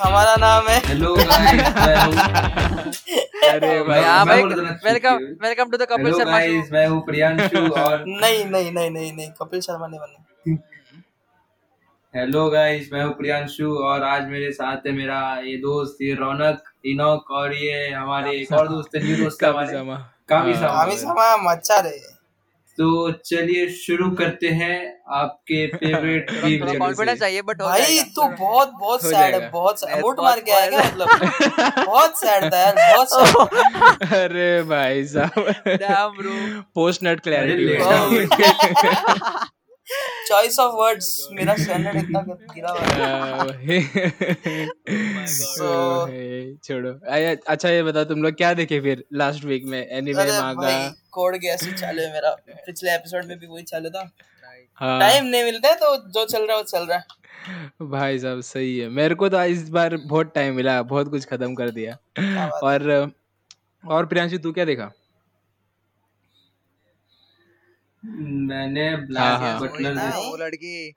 हमारा नाम है हेलो हूँ अरे भाई हाँ भाई। Welcome welcome to the Kapil hello Sharma guys मैं हूँ प्रियांशु और नहीं नहीं नहीं नहीं नहीं कपिल शर्मा नहीं बने हेलो गाइस मैं हूँ प्रियांशु और आज मेरे साथ है मेरा ये दोस्त ये रौनक इनोक और ये हमारे एक और दोस्त है न्यू दोस्त काफ़ी हमारे। समा हाँ। समा रहे। तो चलिए शुरू करते हैं आपके फेवरेट कॉन्फिडेंस चाहिए बट भाई तो बहुत बहुत सैड है बहुत sad- बहुत- मार के आएगा मतलब? बहुत सैड था यार बहुत अरे भाई साहब. Post not clarity choice of words मेरा स्टैंडर्ड इतना गिरा हुआ है। So- छोड़ो। अच्छा ये बताओ तुम लोग क्या देखे फिर लास्ट वीक में? एनीमे मांगा भाई कोड गया ऐसे चालू है मेरा। पिछले एपिसोड में भी वही चालू था। हाँ। टाइम नहीं मिलता है तो जो चल रहा है वो चल रहा है। भाई साहब सही है। मेरे को तो इस बार बहुत टाइम मिला बहुत कुछ खत्म कर दिया। और और प्रियांशु तू क्या देखा? मैंने हाँ, ब्लैक हाँ। बटलर वो लड़की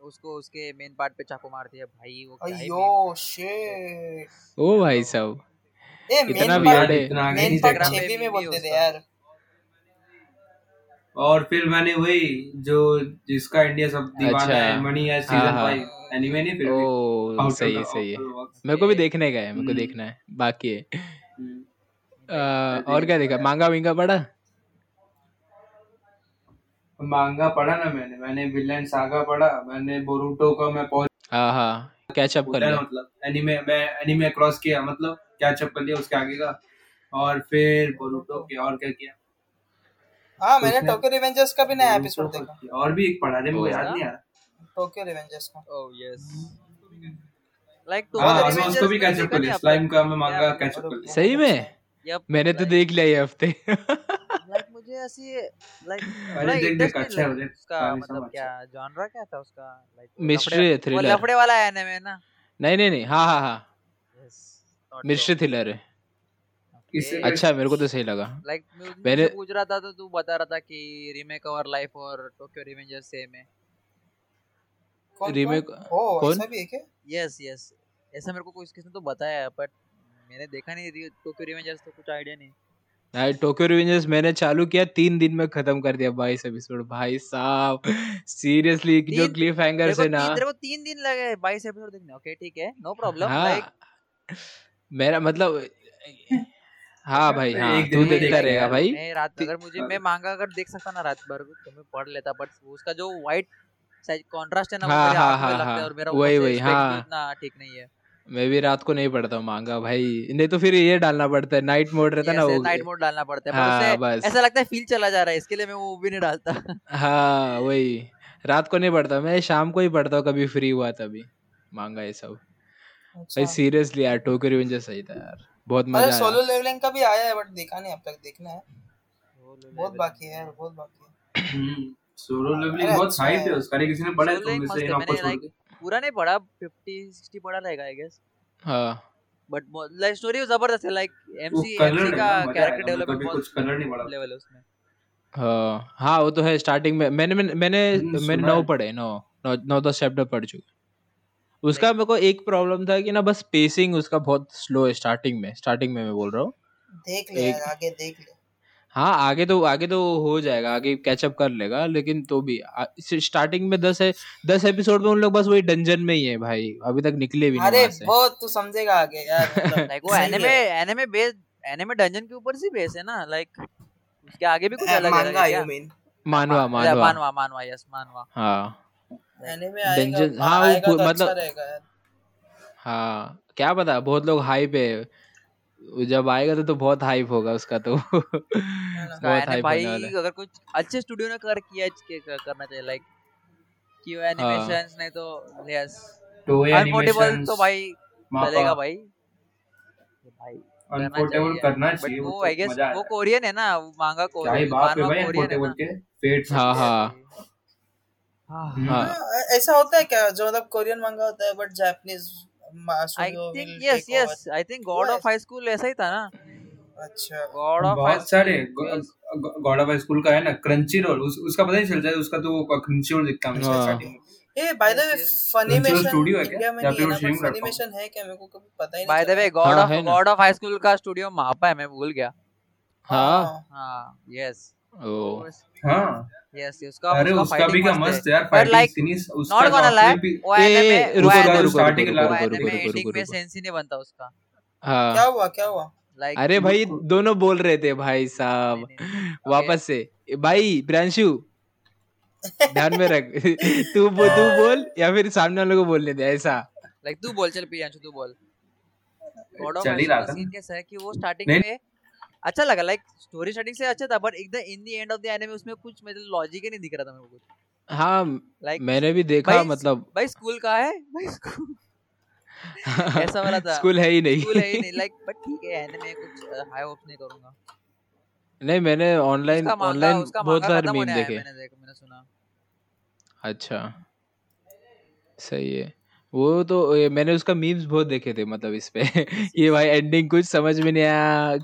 उसको उसके मेन पार्ट पे चाकू मार दिया भाई वो क्या ही अयो शिट ओ भाई साहब। इतना मेन weird है। इतना आगे मेन नहीं पार्ट देखा। छेवी में बोलते थे यार। और फिर मैंने वही जो जिसका इंडिया सब दीवाना अच्छा। है मनी है हाँ, सीज़न हाँ। फाइव एनीमे नहीं फिर भी? ओ सही है सही है। मेरे को भी देखने का है मेरे को हम्म। देखना है बाकी है। हम्म। आ, और क्या देखा? मांगा विंगा पड़ा मांगा पढ़ा ना मैंने। मैंने विलेन सागा पढ़ा मैंने बोरुटो का मैं पहुँच हाँ हाँ। कैचअप कर होता है ना लिया। मतलब एनीमे मैं एनीमे क्रॉस किया मतलब कैच अप कर लिया उसके आगे का। और फिर बोरुटो के और क्या किया? हाँ मैंने टोक्यो रिवेंजर्स का भी नया एपिसोड देखा। और भी एक पढ़ा रे मुझे याद नहीं आ रहा। टोक्यो रिवेंजर्स का। ओह यस लाइक तो हाँ उसको भी कैच अप कर लिया। स्लाइम का मैं मांगा कैच अप कर लिया। सही में? मैंने तो देख लिया ये हफ़्ते। मुझे ऐसी लाइक अरे देख देख अच्छा है मुझे। उसका मतलब क्या जॉनरा क्या था उसका? लाइक Mystery वो लफड़े वाला एनिमे ना? नहीं नहीं नहीं हाँ हाँ हाँ। मिस्ट्री थ्रिलर है। इससे अच्छा मेरे को तो सही लगा। लाइक मैंने- पूछ रहा था तो तू बता रहा था कि रीमेक और लाइफ और टोक्यो रिवेंजर्स सेम है। कौन Remake- कौन? ऐसा भी है क्या? यस यस ऐसा मेरे को कोई किसी ने तो बताया बट मैंने देखा नहीं टोक्यो रिवेंजर्स तो कुछ आइडिया नहीं। यार टोक्यो रिवेंजर्स मैंने चालू किया तीन दिन में खत्म कर दिया बाईस एपिसोड भाई साहब सीरियसली जो क्लिफ हैंगर से ना। तेरे को तीन दिन लगे 22 एपिसोड देखने। ओके ठीक है नो प्रॉब्लम हाँ। लाइक मेरा मतलब हाँ भाई हाँ तू देखता रहेगा भाई। मैं रात अगर मुझे मैं मांगा अगर देख सकता ना रात भर तो मैं पढ़ लेता बट उसका जो व्हाइट कॉन्ट्रास्ट है ना हाँ, हाँ, हाँ, हाँ। और मेरा वही, वही, हाँ। ठीक नहीं है। मैं भी रात को नहीं पढ़ता हूँ मांगा भाई। नहीं तो फिर ये डालना पड़ता है नाइट मोड रहता है ना वो। नाइट मोड डालना पड़ता है हाँ, बस। ऐसा लगता है फील चला जा रहा है इसके लिए मैं वो भी नहीं डालता। हाँ वही। रात को नहीं पढ़ता मैं शाम को ही पढ़ता हूँ कभी फ्री हुआ तभी। मांगा ये सब। अच्छा। भाई सीरियसली यार टोक्यो रिवेंजर सही था यार। बहुत मज़ा सोलो लेवलिंग का भी आया है बट देखा नहीं अब तक देखना है। बहुत बाकी है बहुत बाकी है। सोलो लेवलिंग बहुत अच्छा हाइप है। उसका किसी ने पढ़ा है Solo तुम में से है, पूरा नहीं पढ़ा 50 60 पढ़ा रहेगा आई गेस हाँ। बट लाइक स्टोरी ज़बरदस्त है लाइक एमसी एमसी का कैरेक्टर मतलब डेवलपमेंट कभी कुछ कलर नहीं पड़ा। लेवल है उसमें। हाँ हाँ वो तो है स्टार्टिंग में मैंने मैंने मैंने हम्म, मैंने नौ पढ़े नौ नौ नौ दस चैप्टर पढ़ चुके। उसका मेरे को एक प्रॉब्लम था कि ना बस पेसिंग उसका बहुत स्लो है स्टार्टिंग में स्टार्टिंग में मैं बोल रहा हूँ। देख ले आगे देख ले। हाँ आगे तो आगे तो हो जाएगा आगे कैचअप कर लेगा लेकिन तो भी स्टार्टिंग में दस है दस एपिसोड में उन लोग बस वही डंजन में ही है भाई अभी तक निकले भी नहीं अरे वहाँ से। वो तू समझेगा आगे यार मतलब लाइक वो सही एनिमे है। एनिमे बेस एनिमे डंजन के ऊपर से बेस है ना लाइक उसके आगे भी कुछ Eh, अलग है मांगा क्या? मीन मानवा मानवा। मानवा मानवा यस मानवा। हाँ। एनिमे आएगा Dungeon- हाँ, वो आएगा तो मतलब- अच्छा रहेगा यार। हाँ क्या पता बहुत लोग हाइप है। वो जब आएगा तो, तो बहुत हाइप होगा उसका तो। बहुत गाने हाइप भाई अगर कुछ अच्छे स्टूडियो ने कर किया करना चाहिए लाइक क्यू हाँ। एनिमेशंस नहीं तो यस अनपोर्टेबल एनिमेशंस तो भाई चलेगा भाई। तो भाई अनपोर्टेबल करना चाहिए वो तो आई गेस वो कोरियन है ना मांगा कोरियन बात है मानवा भाई कोरियन है अनपोर्टेबल के फेट्स हाँ हाँ। हाँ। हाँ। हाँ, ऐसा होता है क्या जो मतलब कोरियन मंगा होता है but Japanese over yes I think God of High School ऐसा ही था ना। अच्छा। गॉड ऑफ़ हाई बहुत सारे गॉड ऑफ़ स्कूल का है ना क्रंची रोल उस, उसका पता नहीं चलता है उसका तो वो क्रंची रोल दिखता है हाँ। स्टार्टिंग में। ए by the way Yes, yes. Funimation studio है क्या? या फिर है ना streaming बट platform? फनीमेशन है क्या? मेरे को कभी पता ही नहीं बाय द चला। वे गॉड हाँ, ऑफ़ है ना। गॉड ऑफ़ हाई स्कूल का स्टूडियो मापा है मैं भूल गया। हाँ। हाँ। यस ओ हाँ। यस उसका अरे उसका भी क्या मस्त यार फाइटिंग लाइक उसका नॉट गोना लाई वो ए, एनिमे ए, वो रुको, रुको, starting रुको, रुको, वो रुको, एनिमे रुको, एंडिंग में सेंस ही नहीं बनता उसका। क्या हुआ क्या हुआ? लाइक अरे भाई दोनों बोल रहे थे भाई साहब। वापस से। भाई प्रियांशु ध्यान में रख। तू बो, तू बोल या फिर सामने वाले को बोलने दे ऐसा। लाइक तू बोल चल प्रियांशु तू बोल। गॉड ऑफ़ चल ही रहा था। सीन कैसा है कि वो स्टार्टिंग में अच्छा लगा लाइक स्टोरी स्टार्टिंग से अच्छा था बट एकदम in the end of the anime उसमें कुछ मतलब लॉजिक ही नहीं दिख रहा था मेरे को कुछ। हाँ लाइक मैंने भी देखा भाई मतलब भाई स्कूल का है? भाई स्कूल ऐसा वाला था? स्कूल है ही नहीं। स्कूल है ही नहीं लाइक बट ठीक है एनिमे कुछ हाई होप्स नहीं करूँगा। नहीं मैंने ऑनलाइन ऑनलाइन बहुत सारे मीम देखे। मैंने देख मैंने सुना। अच्छा। सही है। वो तो ये मैंने उसका मीम्स बहुत देखे थे मतलब इस पे। ये भाई एंडिंग कुछ समझ में नहीं आया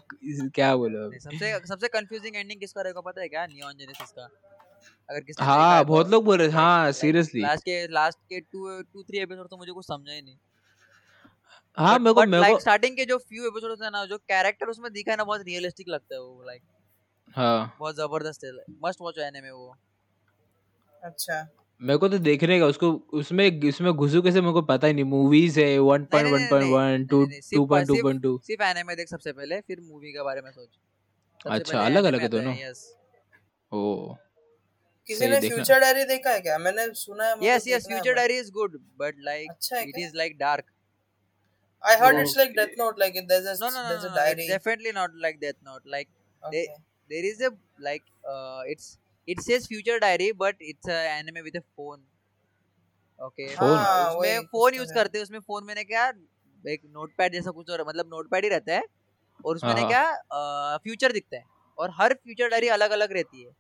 क्या बोलो सबसे सबसे कंफ्यूजिंग एंडिंग किसका रहेगा पता है क्या? नियॉन जेनेसिस का। अगर किसने हाँ बहुत लोग बोल रहे थे हाँ सीरियसली लास्ट के लास्ट के टू टू थ्री एपिसोड तो मुझे कुछ समझा ही नहीं। हाँ मेरे को मेरे को स्टार्टिंग के जो फ्यू एपिसोड है ना जो कैरेक्टर उसमें दिखा है ना बहुत रियलिस्टिक लगता है वो लाइक हाँ। बहुत ज़बरदस्त है मस्ट वॉच एनिमे वो। अच्छा। मेरे को तो देखने का उसको उसमें उसमें घुसू कैसे मेरे को पता ही नहीं। मूवीज़ है one point one point one two two point two point two सिर्फ़ एनिमे देख सबसे पहले फिर मूवी के बारे में सोच। अच्छा, अलग-अलग है दोनों? ओ किसी ने फ्यूचर डायरी देखा है क्या? मैंने सुना है yes yes future diary is good but like it is like dark I heard it's like death note like there's a no there's no, a diary. it's definitely not like death note like okay. there is a like uh it's it says future diary but it's a anime with a phone. Okay. Phone? हाँ, उसमें phone use करते हैं उसमें phone में ना क्या एक notepad जैसा कुछ और मतलब नोटपैड ही रहता है और उसमें ना हाँ, क्या फ्यूचर दिखता है और हर फ्यूचर डायरी अलग अलग रहती है।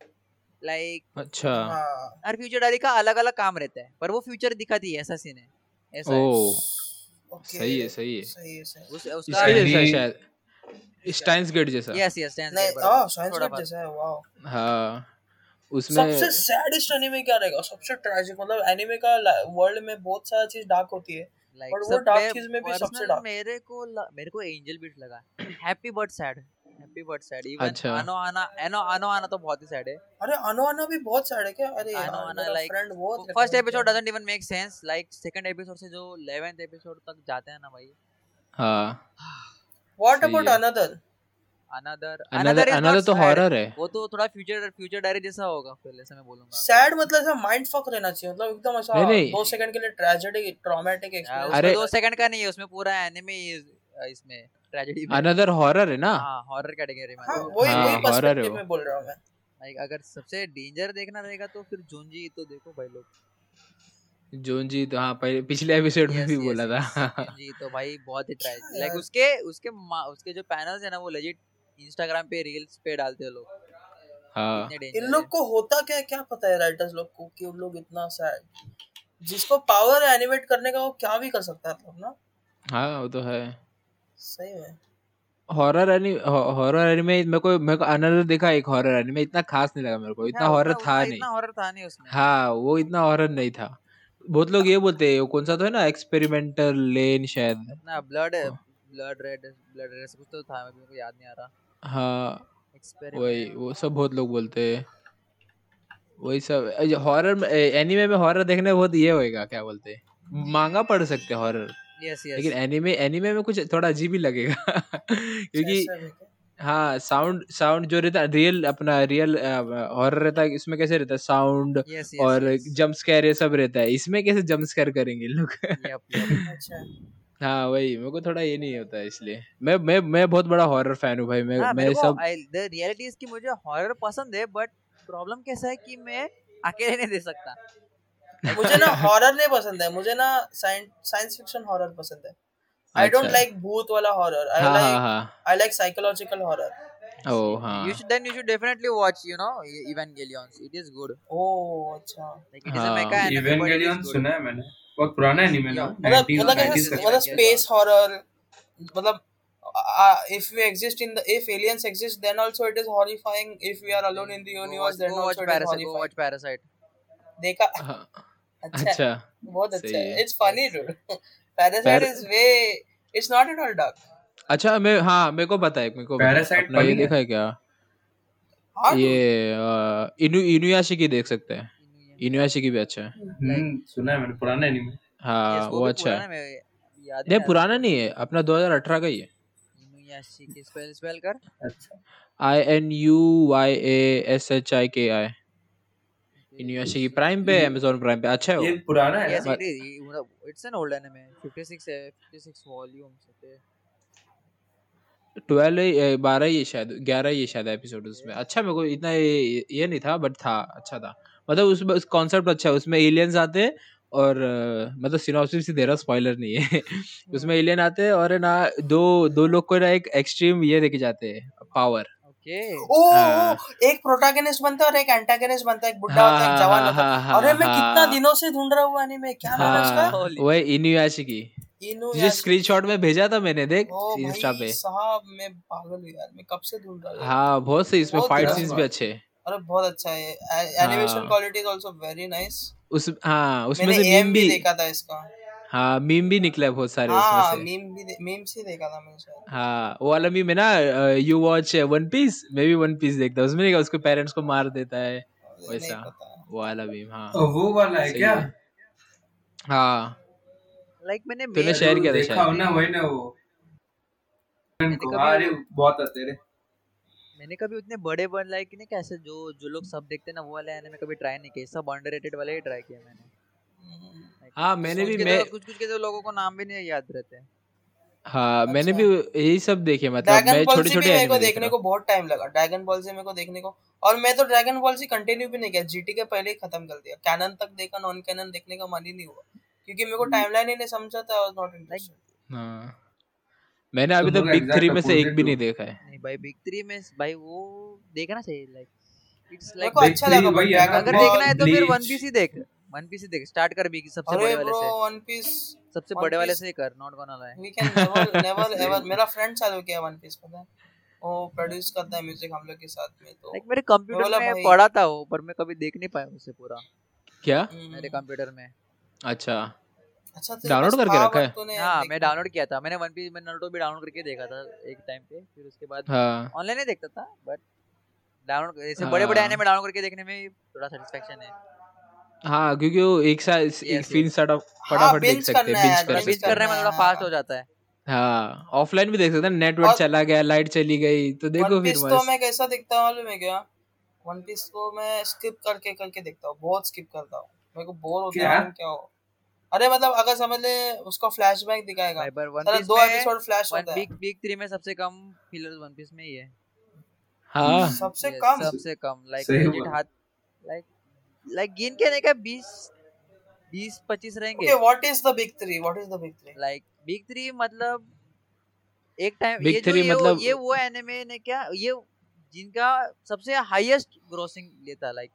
लाइक अच्छा। हाँ। हर फ्यूचर डायरी का अलग अलग काम रहता है पर वो फ्यूचर दिखाती है ऐसा सीन है ऐसा है। ओ okay सही है सही है। सही है सही है। उस उसका है। शायद स्टाइन्स गेट जैसा। यस यस स्टैंड नहीं ओह साइंस गेट जैसा है वाओ हाँ। उसमें सबसे सैडेस्ट एनीमे क्या रहेगा सबसे ट्रेजिक मतलब एनीमे का वर्ल्ड में बहुत सारा चीज़ डार्क होती है लाइक But वो में चीज़ में भी सबसे dark। मेरे को ल- मेरे को एंजल बीट लगा happy but sad happy but sad even अच्छा। आनो आना एनो आनो आना तो बहुत ही सैड है अरे अनो अनो भी बहुत सैड है क्या अरे आनो आना लाइक फ्रेंड बहुत first episode doesn't even make sense like second episode से जो 11th एपिसोड तक जाते हैं ना भाई हाँ about है। another? अनदर अनदर अनदर तो हॉरर है। वो तो थोड़ा फ्यूचर फ्यूचर डायरी जैसा होगा फिर ऐसा मैं बोलूँगा। सैड मतलब ऐसा माइंड फक रहना चाहिए मतलब एकदम ऐसा नहीं, नहीं। दो सेकंड के लिए ट्रेजेडी ट्रॉमेटिक एक्सपीरियंस अरे- दो सेकंड का नहीं है उसमें पूरा एनिमे इसमें ट्रेजेडी अनदर हॉरर है ना? हाँ हॉरर कैटेगरी में। हाँ है। वही हाँ, वही पर्सपेक्टिव में बोल रहा हूँ मैं। लाइक अगर सबसे डेंजर देखना रहेगा तो फिर जोंजी तो देखो भाई लोग। जोन जी तो हाँ पहले पिछले एपिसोड में भी बोला था। जोंजी तो भाई बहुत ही ट्राई लाइक उसके उसके उसके जो पैनल्स है ना वो लेजिट इंस्टाग्राम पे रील्स पे डालते हैं लोग। हाँ। इन लोग को होता क्या क्या पता है राइटर्स लोग को कि उन लोग इतना सैड जिसको पावर है एनिमेट करने का वो क्या भी कर सकता है मतलब ना? हाँ वो तो है। सही में। हॉरर एनी हॉरर एनिमे मेरे को मेरे को अनदर देखा एक हॉरर एनिमे इतना खास नहीं लगा मेरे को। इतना हॉरर था नहीं। इतना हॉरर था नहीं उसमें। हाँ वो इतना हॉरर नहीं था। बहुत लोग ये बोलते हैं वो कौन सा तो है ना? एक्सपेरिमेंटल लेन शायद। ना blood blood red blood red कुछ तो था मेरे को याद नहीं आ रहा। हाँ एक्सपेरिमेंट वही वो सब बहुत लोग बोलते हैं। वही सब हॉरर एनिमे में हॉरर देखने में बहुत ये होएगा क्या बोलते हैं? मांगा पढ़ सकते हैं हॉरर यस यस लेकिन एनिमे एनिमे में कुछ थोड़ा अजीब ही लगेगा। क्योंकि ऐसा भी क्या? हाँ साउंड साउंड जो रहता है रियल अपना रियल हॉरर रहता है इसमें कैसे रहता है? साउंड यस और जंप स्कैर ये सब रहता है। इसमें कैसे जंप स्कैर करेंगे लोग? यप अच्छा। हाँ वही मेरे को थोड़ा ये नहीं होता इसलिए। मैं मैं मैं बहुत बड़ा हॉरर फ़ैन हूँ भाई मैं आ, मैं सब रियलिटी इज़ मुझे हॉरर पसंद है बट प्रॉब्लम कैसा है कि मैं अकेले नहीं दे सकता। मुझे ना हॉरर नहीं पसंद है मुझे ना साइंस साइंस फिक्शन हॉरर पसंद है। आई डोंट लाइक भूत वाला horror I like I like psychological horror oh you should then you should definitely watch you know Evangelion it is good oh अच्छा। Like it is a mecha anime Evangelion सुना है मैंने। बहुत पुराना anime space horror मतलब if we exist in the if aliens exist then also it is horrifying if we are alone in the universe then also it is horrifying parasite देखा? हाँ। अच्छा। बहुत अच्छा it's funny dude parasite is way it's not at all dark अच्छा मैं हाँ मेरे को पता है मेरे को पैरासाइट अपना देखा है क्या? ये इनु देख सकते हैं। इनुयाशिकी भी अच्छा है। हम्म सुना है मैंने पुराना एनीमे हाँ वो वो अच्छा है। नहीं पुराना नहीं है। अपना 2018 का ही है। की स्पेल स्पेल कर। अच्छा। I N U Y A S H I K I Inuyashiki Prime पे अमेजोन प्राइम पे अच्छा है ये पुराना है Yes, ना it is. It's an old anime. 56 है, 56 volumes होते हैं. ट्वेल्व बारह ही है शायद ग्यारह ही है शायद एपिसोड उसमें। अच्छा मेरे को इतना ये, ये नहीं था बट था अच्छा था। मतलब उसमें उस कॉन्सेप्ट अच्छा है। उसमें एलियंस आते हैं और मतलब सिनॉप्सिस ही दे रहा स्पॉइलर नहीं है। उसमें एलियन आते हैं और ना दो दो लोग को ना एक एक्सट्रीम ये देखे जाते हैं पावर Okay. ओ हाँ। एक प्रोटैगनिस्ट बनता है और एक एंटागनिस्ट बनता है एक बुढ़ा हाँ, होता है एक हाँ, जवान हाँ, होता है। अरे मैं कितना। दिनों से ढूंढ रहा हूँ anime क्या नाम है उसका? हाँ Holy. वो है इनुयाशिकी इनु तुझे स्क्रीनशॉट में भेजा था मैंने देख इंस्टा पे। साहब मैं पागल हूँ यार मैं कब से ढूंढ रहा हूँ? हाँ बहुत सही इसमें फाइट सीन्स भी अच्छे हैं। अरे बहुत अच्छा है। Animation quality is also very nice उस हाँ उसमें से मीम भी देखा था इसका। हाँ मीम भी निकला है बहुत सारे उसमें हाँ से। मीम भी मीम से देखा था मैंने हाँ वो वाला मीम है ना यू वॉच वन पीस मैं भी वन पीस देखता हूँ। उसमें नहीं उसके पेरेंट्स को मार देता है। वैसा वो वाला मीम हाँ। ओ, वो वाला है क्या? है। Like मैंने तूने शेयर किया था शायद। ना वही ना वो। अरे बहुत आते रे मैंने कभी उतने बड़े बन लाइक नहीं कैसे जो जो लोग सब देखते हैं ना वो वाले anime कभी ट्राई नहीं किए। सब अंडररेटेड वाले ही ट्राई किए मैंने। हाँ मैंने भी मैं तो कुछ कुछ के तो लोगों को नाम भी नहीं याद रहते। हैं हाँ मैंने अच्छा भी यही सब देखे मतलब मैं छोटे छोटे मेरे को देखने को बहुत टाइम लगा ड्रैगन बॉल जी मेरे को देखने को। और मैं तो ड्रैगन बॉल जी कंटिन्यू भी नहीं किया जीटी के पहले ही खत्म कर दिया। कैनन तक देखा नॉन कैनन देखने का मन ही नहीं हुआ। क्योंकि मेरे को टाइमलाइन ही नहीं समझा था आई वाज नॉट इंटरेस्टेड हाँ। मैंने अभी तक बिग थ्री में से एक भी नहीं देखा है। भाई बिग थ्री में भाई वो देखना चाहिए लाइक इट्स लाइक अच्छा लगा ड्रैगन अगर देखना है तो फिर वन पीस ही देख वन पीस ही देख स्टार्ट कर बिग सबसे बड़े वाले से। वन पीस सबसे बड़े वाले से ही कर not gonna lie we can never never ever मेरा फ्रेंड चालू किया वन पीस पता है। वो प्रोड्यूस करता है म्यूज़िक हम लोग के साथ में तो लाइक मेरे कंप्यूटर में भाई। पढ़ा था वो पर मैं कभी देख नहीं पाया उसे पूरा। क्या? मेरे हम्म, कंप्यूटर में। अच्छा। अच्छा डाउनलोड करके रखा है। हाँ मैं डाउनलोड किया था। मैंने वन पीस में नारुतो भी डाउनलोड करके देखा था एक टाइम पे फिर उसके बाद हाँ। ऑनलाइन ही देखता था बट डाउनलोड ऐसे बड़े बड़े हाँ। एनिमे डाउनलोड करके देखने में थोड़ा सेटिस्फेक्शन है। हाँ क्योंकि वो एक साथ एक फ़िल्म यस फटाफट हाँ देख सकते हैं है बिंज कर बिंज हैं। करने में थोड़ा फास्ट हो हाँ जाता है। हाँ ऑफलाइन भी देख सकते हैं नेटवर्क चला गया लाइट चली गई तो देखो फिर तो मैं कैसा दिखता हूँ मालूम है क्या? वन पीस को मैं स्किप करके करके देखता हूँ बहुत स्किप करता हूँ। मेरे को बोर होता है क्या? क्या हो? अरे मतलब अगर समझ ले उसका फ्लैशबैक दिखाएगा। पर वन साला पीस दो एपिसोड फ्लैश होता है। बिग बिग थ्री में सबसे कम फिलर वन पीस में ही है। हाँ। सबसे कम। सबसे कम लाइक लेजिट हाथ लाइक लाइक गिन के नहीं का बीस बीस पच्चीस रहेंगे। Okay what is the big three what is the big three like big three मतलब एक टाइम ये जो ये वो मतलब ये वो एनिमे ने क्या ये जिनका सबसे हाईएस्ट ग्रोसिंग लेता लाइक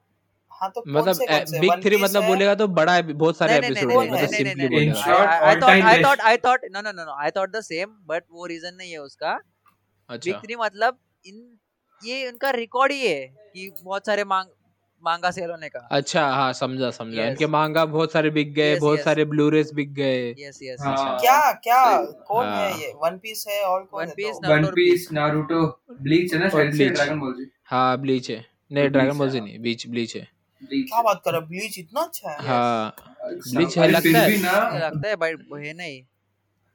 हाँ तो मतलब से कौन से? बिग थ्री मतलब बोलेगा तो बड़ा बहुत सारे एपिसोड है मतलब है सिंपली बोलेगा। Best I thought no no no no I thought the same but वो रीजन नहीं है उसका। बिग अच्छा। थ्री मतलब इन ये उनका रिकॉर्ड ही है कि बहुत सारे मांग मांगा सेल होने का। अच्छा हाँ समझा समझा। यस इनके मांगा बहुत सारे बिक गए यस बहुत यस सारे ब्लूरेस बिक गए। यस यस अच्छा। हाँ क्या क्या कौन है हाँ। ये? वन पीस है और कौन वन है Piece One Piece Naruto Bleach है ना? ड्रैगन बॉल जी हाँ ब्लीच है। नहीं ड्रैगन बॉल है से नहीं बीच ब्लीच है। ब्लीच क्या बात कर रहा ब्लीच इतना अच्छा है। हाँ ब्लीच है लगता है। लगता है भाई है नहीं।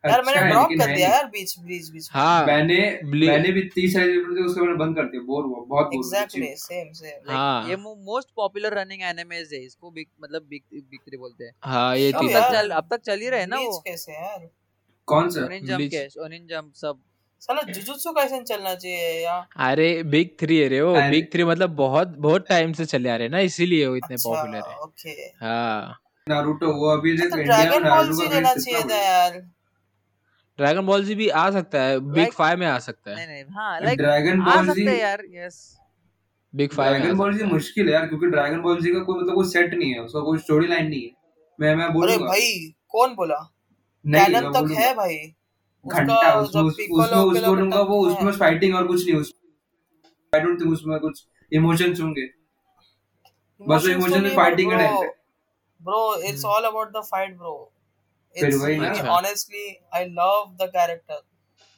यार मैंने अच्छा ड्रॉप कर दिया यार बीच बीच बीच हाँ मैंने मैंने भी तीस एपिसोड थे उसके मैंने बंद कर दिया बोर हुआ बहुत bore exactly same same like ये हाँ मोस्ट पॉपुलर रनिंग एनिमेज है इसको बिग मतलब बिग बिग थ्री बोलते हैं। हाँ ये क्यों अब तीन तक चल अब तक चल ही रहे हैं ना वो। कैसे यार? कौन सा? ब्लीच ओनिन जंप सब। साला जुजुत्सु कैसे चलना चाहिए यार। अरे बिग थ्री है रे वो। बिग थ्री मतलब बहुत बहुत टाइम से चले आ रहे हैं ना इसीलिए वो इतने अच्छा पॉपुलर है। ओके हाँ। नारुतो वो अभी देख तो ड्रैगन बॉल जी लेना चाहिए था यार। ड्रैगन बॉल जी भी आ सकता है बिग Like- फाइव में आ सकता है। नहीं नहीं हाँ लाइक ड्रैगन बॉल जी यार yes big five Dragon Ball Z मुश्किल है यार क्योंकि ड्रैगन बॉल जी का कोई मतलब कोई सेट नहीं है उसका कोई स्टोरी लाइन नहीं है। मैं मैं अरे बोलूँगा। भाई कौन बोला? नहीं कैनन तक है भाई। घंटा उसका उसमें जब उस- पिकोलो उसमें वो उसमें फाइटिंग और कुछ नहीं उस आई डोंट थिंक उसमें कुछ इमोशंस होंगे। बस इमोशन फाइटिंग का टाइम पे bro it's all about the fight bro it's. Honestly I love the character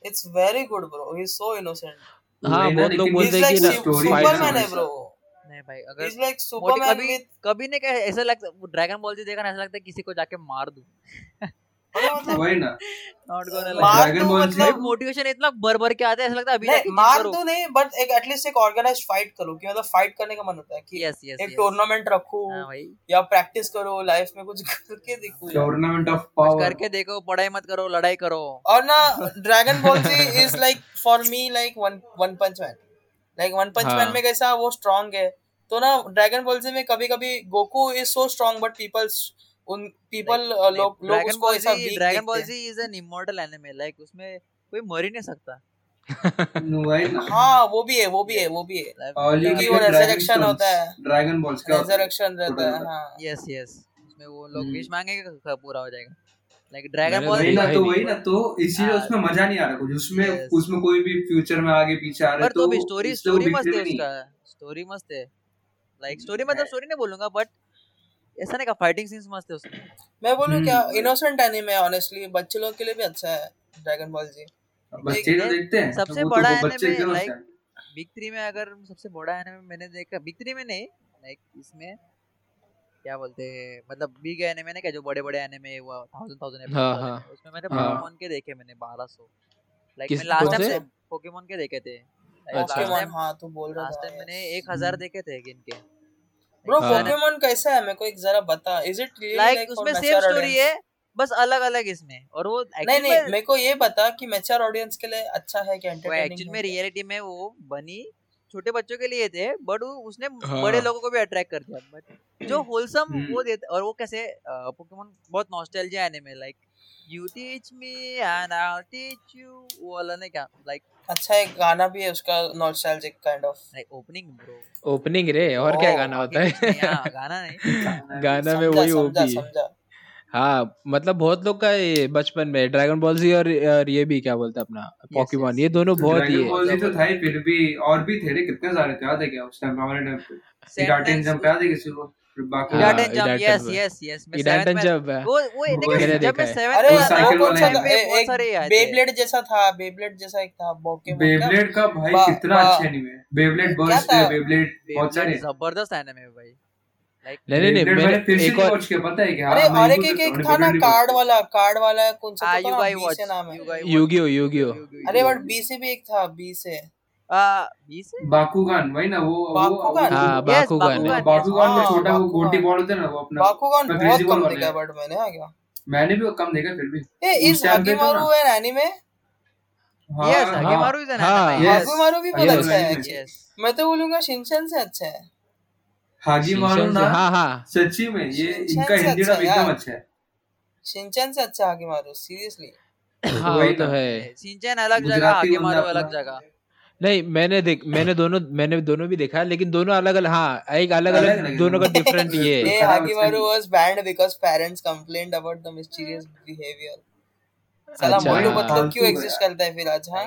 it's very good bro he is so innocent हाँ बहुत लोग बोलते हैं कि सुपरमैन है ब्रो नहीं भाई अगर सुपरमैन कभी कभी नहीं क्या ऐसा लगता वो ड्रैगन बॉल जी देखा ना ऐसा लगता है किसी को जाके मार दूँ। वही ना। नॉट गोना मार Dragon दो Ball Z- भाई मतलब मोटिवेशन इतना भर भर के आता है ऐसा लगता है अभी नहीं मार दो नहीं बट एक एटलीस्ट एक ऑर्गेनाइज फाइट करो कि मतलब फाइट करने का मन होता है कि यस यस एक टूर्नामेंट रखूँ हाँ या प्रैक्टिस करो लाइफ में कुछ करके दिखूं टूर्नामेंट ऑफ़ पावर करके देखो पढ़ाई मत करो लड़ाई करो। और ना Dragon Ball Z is like for me like one one punch man like one punch. Man में कैसा वो स्ट्रांग है। तो ना ड्रैगन बॉल जी में कभी कभी Goku is so strong but people उन पीपल लोग लोग उसको ऐसा जी weak Dragon Ball Z is an immortal anime like उसमें कोई मर ही नहीं सकता। हाँ वो भी है वो भी है वो भी है। क्योंकि वो resurrection होता है। ड्रैगन बॉल्स है? रेजरेक्शन रहता है। हाँ। यस यस उसमें वो लोग। विश मांगेंगे क- पूरा हो जाएगा। लाइक ड्रैगन बॉल वही ना तो वही ना तो इसीलिए हाँ। उसमें मज़ा नहीं आ रहा कुछ। उसमें उसमें कोई भी फ्यूचर में आगे पीछे आ रहा है पर तो भी स्टोरी स्टोरी मस्त है उसका। स्टोरी मस्त है। लाइक स्टोरी मतलब स्टोरी नहीं बोलूँगा बट ऐसा नहीं का फाइटिंग सीन्स मस्त है उसमें मैं बोलूँ हम्म। क्या इनोसेंट एनिमे है ऑनेस्टली बच्चे लोग के लिए भी अच्छा है ड्रैगन बॉल जी बच्चे जो देखते हैं सबसे तो बड़ा होते हैं? बिग थ्री में अगर सबसे बड़ा एनिमे मैंने देखा बिग थ्री में नहीं लाइक इसमें क्या बोलते हैं मतलब बिग एनिमे ने क्या जो बड़े बड़े एनिमे हुआ थाउज़ेंड थाउज़ेंड हाँ, हाँ। उसमें मैंने हाँ। पोकेमोन के देखे मैंने बारह सौ लाइक मैं लास्ट टाइम पोकेमोन के देखे थे अच्छा। लास्ट पोकेमोन हाँ तू बोल रहा लास्ट था टाइम मैंने एक हज़ार देखे थे गिन के ब्रो हाँ। पोकेमोन कैसा है? मेरे को एक जरा बता। इज़ इट रियली लाइक उसमें सेम स्टोरी है बस अलग अलग इसमें। और वो नहीं नहीं मेरे को ये बता कि मैच्योर ऑडियंस के लिए अच्छा है कि वो एक्चुअल एंटरटेनिंग में रियलिटी में वो बनी। छोटे बच्चों के लिए थे बट उसने हाँ। बड़े लोगों को भी अट्रैक्ट कर दिया। बट जो होलसम हम्म। वो देते और वो कैसे पोकेमोन बहुत nostalgia anime like you teach me and I teach you वो वाला ने क्या? लाइक अच्छा एक गाना भी है उसका nostalgic kind of like opening bro opening रे और क्या गाना होता है? गाना नहीं। गाना में वही ओपी हाँ मतलब बहुत लोग का ये बचपन में ड्रैगन बॉल जी और और ये भी क्या बोलते हैं अपना पॉकीमॉन ये दोनों बहुत ही बॉल जी तो था ही फिर भी और भी थे रे कितने सारे थे याद है क्या उस टाइम हमारे टाइम पे? गार्डन जंप याद है किसी को? हाँ, Idaten jump yes yes yes मैं इडाटन सेवेंथ वो वो वो जब मैं है। अरे वो था वो साइकिल कौन सा है। था? में ए- बहुत सारे एक बेब्लेड जैसा था बेब्लेड जैसा एक था पोकेमोन बेब्लेड का भाई कितना अच्छा एनीमे बेब्लेड बर्स्ट था? बेब्लेड बहुत सारे। ज़बरदस्त एनिमे है भाई। नहीं नहीं नहीं मैंने मैंने फिर से एक और वॉच पता है क्या? अरे और एक एक था, था ना कार्ड वाला कार्ड वाला कौन सा था से नाम है। यूगियो यूगियो अरे बट बी से भी एक था बी से। बाकुगान वही ना वो वो बाकुगान? हाँ बाकुगान है। बाकुगान। बाकुगान में हाँ, छोटा वो गोटी बॉल होता है ना वो अपना। बाकुगान मैं बहुत कम देखा वाला बट मैंने आ गया मैंने भी कम देखा फिर भी। ए इज़ time तो एन एनीमे हाँ, यस हाँ, इज़ एन हाँ, एनिमे भी बहुत अच्छा है मैं तो बोलूँगा शिनचैन से अच्छा है। हागी मारू ना हाँ हाँ। सच्ची में ये इनका हिंदी अच्छा डब एकदम अच्छा है। शिनचैन से अच्छा सीरियसली हाँ वो तो है। सिंचन अलग जगह अलग जगह। नहीं मैंने देख मैंने दोनों मैंने दोनों भी देखा है लेकिन दोनों अलग अलग हाँ एक अलग अलग दोनों का डिफरेंट ये खराब अच्छा was banned because parents complained about the mysterious behaviour साला अच्छा। मोटू हाँ। क्यों एग्जिस्ट करता है फिर आज हाँ?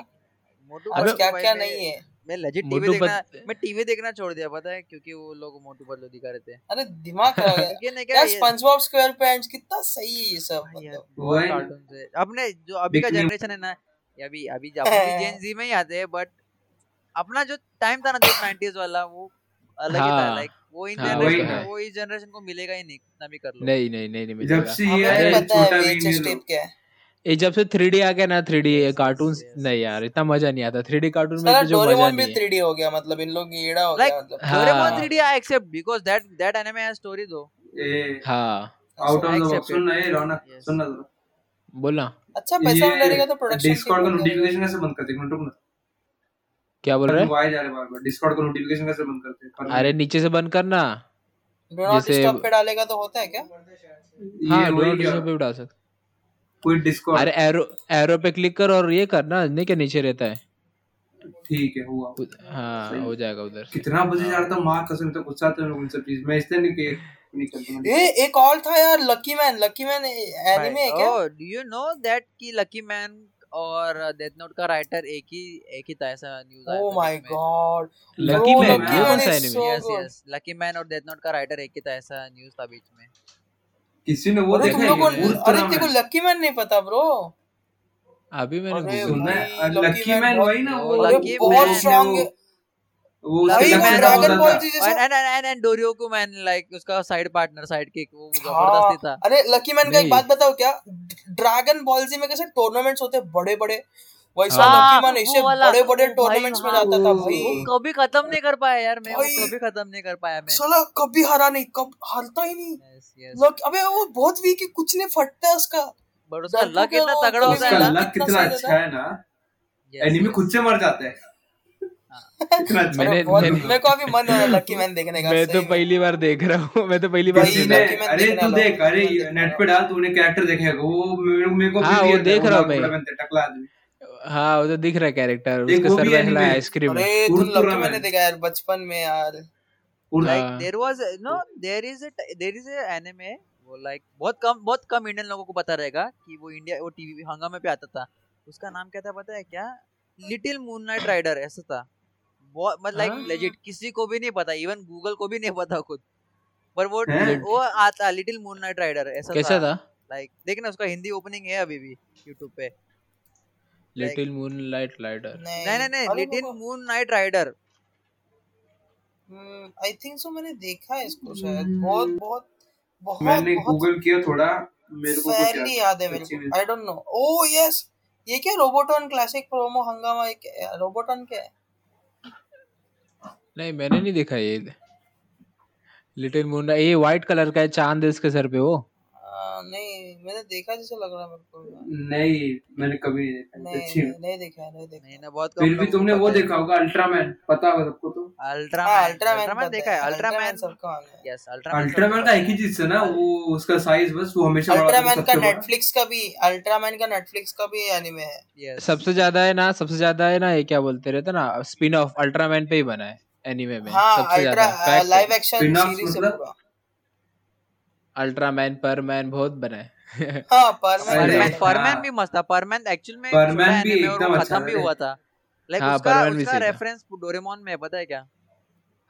मोटू आज क्या क्या नहीं है। मैं लेजिट टीवी देखना मैं टीवी देखना छोड़ दिया पता है? क्योंकि वो लोग मोटू पतलू दिखा रहे थे। अरे दिमाग खराब है क्या स्पंजबॉब स्क्वायर कितना सही है ये सब भाई यार, मतलब। अपने जो अभी का जनरेशन है ना अभी अभी अभी जेन जी में ही आते हैं बट अपना जो टाइम था ना जो 90s वाला वो अलग ही था हाँ। लाइक वो इन हाँ, जनरेशन वो इस जनरेशन को मिलेगा ही नहीं कितना भी कर लो। नहीं नहीं नहीं नहीं मिलेगा। जब से ये आया है, छोटा ये टेप क्या है। ये जब से 3D आ गया ना 3D Yes, कार्टून. नहीं यार इतना मज़ा नहीं आता। 3D कार्टून में तो जो मज़ा डोरेमोन भी नहीं है। 3D हो गया मतलब इन लोग कीड़ा हो गया मतलब। हाँ। Doraemon 3D I accept because that that anime has story दो हाँ। आउट ऑफ़ द बॉक्स सुन ना ये रौनक सुन ना जरा। बोलना। अच्छा पैसा मिलेगा तो प्रोडक्शन डिस्कॉर्ड का नोटिफिकेशन कैसे बंद हैं एक मिनट रुक ना क्या बोल रहे? हैं आए जा रहे बार बार। डिस्कॉर्ड का नोटिफिकेशन कैसे बंद करते हैं? अरे नीचे से बंद करना। जैसे- डिस्टर्ब पे डालेगा तो होता है क्या? ये हाँ वही डोंट डिस्टर्ब पे भी डाल सकते कोई डिस्कॉर्ड अरे एरो एरो पे क्लिक कर और ये करना नहीं क्या नीचे रहता है। ठीक है हुआ। हाँ हो जाएगा उधर कितना बजे जा रहा था माँ कसम तो गुस्सा आता है लोग सब चीज़ मैं इसलिए नहीं कि नहीं करता मैं ए एक और था यार lucky man lucky man anime है क्या? do you know that कि लकी मैन और डेथ नोट का राइटर एक ही एक ही था ऐसा न्यूज़ आया oh my God lucky man ये कौन सा anime yes yes lucky man और डेथ नोट का राइटर एक ही था ऐसा न्यूज़ था बीच में। किसी ने वो देखा है अरे तेरे को लकी मैन नहीं पता ब्रो अभी मैंने भाई, है लकी मैन वही ना वो लकी मैन बहुत स्ट्रांग वो ड्रैगन बॉल जी and डोरियोको मैन लाइक उसका साइड पार्टनर साइड किक वो हाँ। ज़बरदस्ती था। अरे लकी मैन का एक बात बताओ क्या? ड्रैगन बॉल जी में कैसे टूर्नामेंट्स होते बड़े बड़े वैसा हाँ, लकी मैन वो ऐसे बड़े बड़े टूर्नामेंट्स में जाता था हाँ, भाई। कभी खत्म नहीं कर पाया यार मैं कभी खत्म नहीं कर पाया मैं। साला कभी हारा नहीं कब हारता ही नहीं। यस यस लक अबे वो बहुत वीक है कुछ नहीं फटता है उसका। बट उसका लक इतना तगड़ा कभी होता है ना। कितना अच्छा है ना। एनिमी खुद से मर जाता है। अच्छा मैंने- मेरे को अभी मन हो लकी मैन देखने का मैं तो पहली बार देख रहा हूँ। मैं तो पहली बार भाई, सुन किसी ने रहा Lucky Man अरे तू देख अरे नेट पे डाल तूने कैरेक्टर देखेगा वो मेरे मेरे को हाँ, वो देख रहा हूँ मैं। बड़ा बनता टकला आदमी। वो तो दिख रहा है कैरेक्टर उसका सर anime। आइसक्रीम अरे तुम उड़तुरा मैंने देखा यार बचपन में यार। like there was no there is a there is a anime वो like बहुत कम बहुत कम इंडियन लोगों को पता रहेगा कि वो इंडिया वो टीवी हंगामे पे आता था। उसका नाम क्या था पता है क्या? लिटिल मून नाइट राइडर ऐसा था। बहुत मतलब लाइक। लेजिट किसी को भी नहीं पता इवन गूगल को भी नहीं पता खुद। पर वो वो आता लिटिल मूनलाइट राइडर ऐसा कैसा था। लाइक देखना उसका हिंदी ओपनिंग है अभी भी यूट्यूब पे। लिटिल मून लाइट लाइटर नहीं नहीं नहीं little moon knight rider hmm, I think so मैंने देखा है इसको शायद। बहुत बहुत बहुत मैंने गूगल किया थोड़ा मेरे को कुछ fairly याद है मेरे को। I don't know oh yes ये क्या रोबोटॉन क्लासिक प्रोमो हंगामा एक रोबोटॉन क्या है? नहीं मैंने नहीं देखा ये। लिटिल मून ये व्हाइट कलर का है चाँद है इसके सर पे वो। आ, नहीं मैंने देखा जैसे लग रहा है मेरे को। नहीं मैंने कभी नहीं देखा नहीं नहीं, नहीं देखा नहीं देखा। नहीं ना बहुत कम फिर भी तुमने वो देखा होगा अल्ट्रामैन पता होगा सबको तो। हाँ अल्ट्रामैन अल्ट्रामैन अल्ट्रामैन देखा है अल्ट्रामैन सबका है। यस अल्ट्रामैन अल्ट्रामैन का एक ही चीज़ है ना वो उसका साइज़ बस वो हमेशा बड़ा अल्ट्रामैन का नेटफ्लिक्स का भी अल्ट्रामैन का नेटफ्लिक्स का भी एनिमे है। सबसे ज़्यादा है ना सबसे ज़्यादा है ना ये क्या बोलते रहते ना स्पिन ऑफ़ अल्ट्रामैन पे ही बना है। एनीमे में हाँ सबसे ज़्यादा लाइव एक्शन सीरीज़ मतलब? पूरा। अल्ट्रामैन परमैन बहुत बना। है हाँ परमैन परमैन। भी मस्त था। परमैन एक्चुअल में परमैन भी एकदम अच्छा खत्म भी हुआ था। लाइक हाँ, उसका परमैन भी उसका रेफरेंस डोरेमोन में पता है क्या?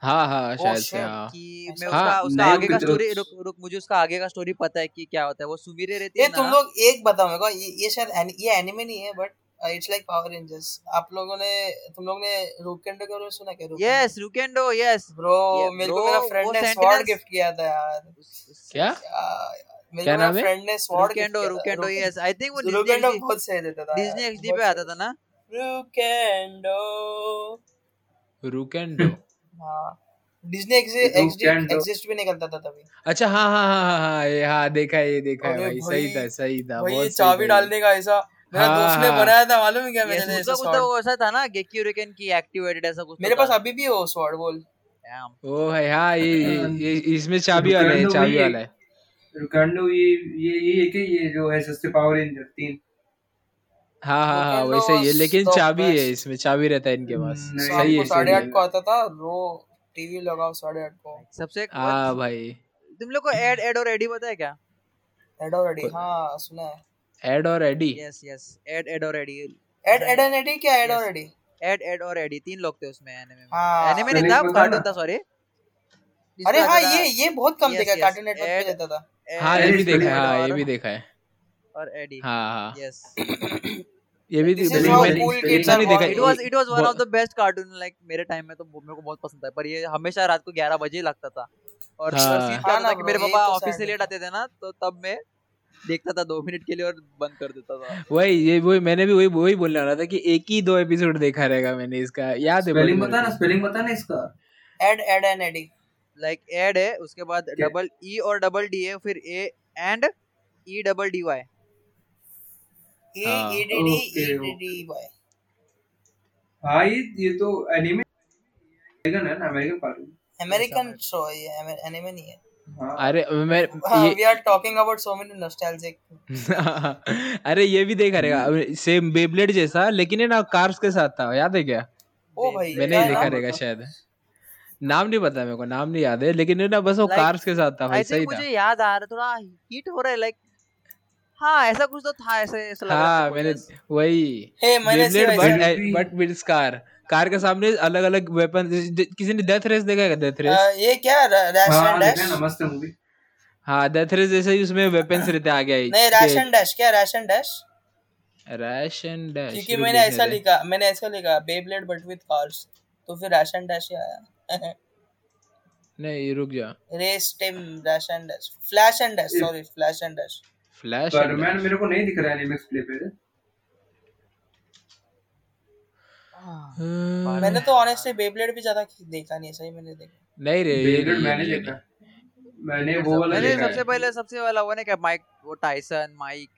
हाँ हाँ शायद से हाँ। कि? मैं हाँ, उसका उसका आगे का स्टोरी रुक रुक मुझे उसका आगे का स्टोरी पता है कि क्या होता है। वो सुमीरे रहती ये है तुम लोग एक बताओ मेरे को ये शायद ये एनिमे नहीं है but it's like Power Rangers आप लोगों ने तुम लोग ने रूकेंडो के बारे में सुना क्या? यस रुकेंडो यस ब्रो मेरे को मेरा फ्रेंड ने स्वॉर्ड गिफ्ट किया था यार। क्या? मेरे क्या को मेरा नाम है? फ्रेंड ने स्वॉर्ड रुकेंडो रुकेंडो यस आई थिंक वो डिज्नी रूकेंडो बहुत सही देता था डिज्नी एक्सडी पे आता था ना? रूकेंडो रुकेंडो हाँ। डिज्नी। एक्सिस्ट भी नहीं करता था तभी। अच्छा हाँ हाँ हाँ हाँ हाँ ये हाँ देखा है ये देखा है भाई सही था सही था बहुत चाबी डालने का ऐसा मेरा हाँ, दोस्त ने हाँ। बनाया था मालूम है क्या मेरे यस लिए उसका ऐसा कुछ तो ऐसा था ना गेक्यू रिकेन की एक्टिवेटेड ऐसा कुछ तो मेरे पास अभी भी है वो स्वॉर्ड बोल। ओ है हाँ ये ये- ये इसमें चाबी वाला है चाबी वाला है। रुकांडो ये ये ये है कि ये जो है सस्ते पावर रेंजर तीन हाँ। हाँ हाँ वैसे ही लेकिन चाबी है इसमें चाबी रहता है इनके पास। सही है साढ़े आठ को आता था रो टीवी लगाओ साढ़े आठ को। सबसे हाँ भाई। तुम लोग को एड एड और एडी पता है क्या? एड और एडी हाँ सुना है। एड और Eddy yes yes Ed Ed और Eddy Ed Ed and Eddy क्या एड और एडी एड एड और एडी तीन लोग थे उसमें एनिमे में। हाँ एनिमे चलिए, नहीं था बताओ कार्टून था सॉरी अरे हाँ ये ये बहुत कम देखा yes. कार्टून नेटवर्क पे देता था। हाँ ये भी देखा है हाँ ये भी देखा है। और एडी हाँ हाँ। यस ये भी This is मैंने cool इतना नहीं देखा it was it was one of the best cartoon like मेरे टाइम में तो मेरे को बहुत पसंद था पर ये हमेशा रात को 11 बजे लगता था। और हाँ। सीन क्या हाँ था कि मेरे पापा तो ऑफ़िस sad से लेट आते थे ना तो तब मैं देखता था दो मिनट के लिए और बंद कर देता था। वही ये वही मैंने भी वही वही बोलने वाला था कि एक ही दो एपिसोड देखा रहेगा मैंने इसका याद है स्पेलिंग बता ना स्पेलिंग बता ना इसका। Ed Ed and Eddy like Ed है उसके बाद डबल ई और डबल डी है फिर A and E double D Y हाँ, E D D E D D Y हाँ ये ये तो एनिमे अमेरिकन है ना अमेरिकन कार्टून अमेरिकन शो है ये एनिमे नहीं है हाँ। अरे मैं हाँ we are talking about so many nostalgic अरे ये भी देखा रहेगा सेम बेब्लेड जैसा लेकिन है ना कार्स के साथ था याद है क्या? ओ भाई मैंने ही देखा रहेगा शायद। नाम नहीं पता मेरे को नाम नहीं याद है लेकिन है ना बस वो Like, कार्स के साथ था भाई सही था। मुझे याद आ रहा थोड़ा हिट हो रहा है लाइक हाँ ऐसा कुछ तो था ऐसे ऐसा लग रहा था हाँ मैंने वही हे मैंने but but with car car के सामने अलग अलग वेपन किसी ने डेथ रेस देखा है डेथ रेस ये क्या रैश हाँ एंड डैश है ना मस्त मूवी हाँ डेथ रेस जैसे ही उसमें वेपन्स रहते आगे आई नहीं रैश एंड डैश क्या Rash and Dash Rash and Dash क्योंकि मैंने ऐसा लिखा मैंने ऐसा लिखा बेब्लेड बट विद कार्स तो फिर रैश एंड डैश ही आया। नहीं रुक जा। Race Tim Rash and Dash Flash and Dash sorry Flash and Dash Flash पर मैन मेरे को नहीं दिख रहा है एनिमेक्स प्ले पे। हाँ। मैंने तो ऑनेस्टली बेब्लेड भी ज़्यादा देखा नहीं सही मैंने देखा नहीं रे। बेब्लेड मैंने देखा। मैंने वो वाला मैंने सबसे पहले सबसे वाला वो ना क्या माइक वो टाइसन माइक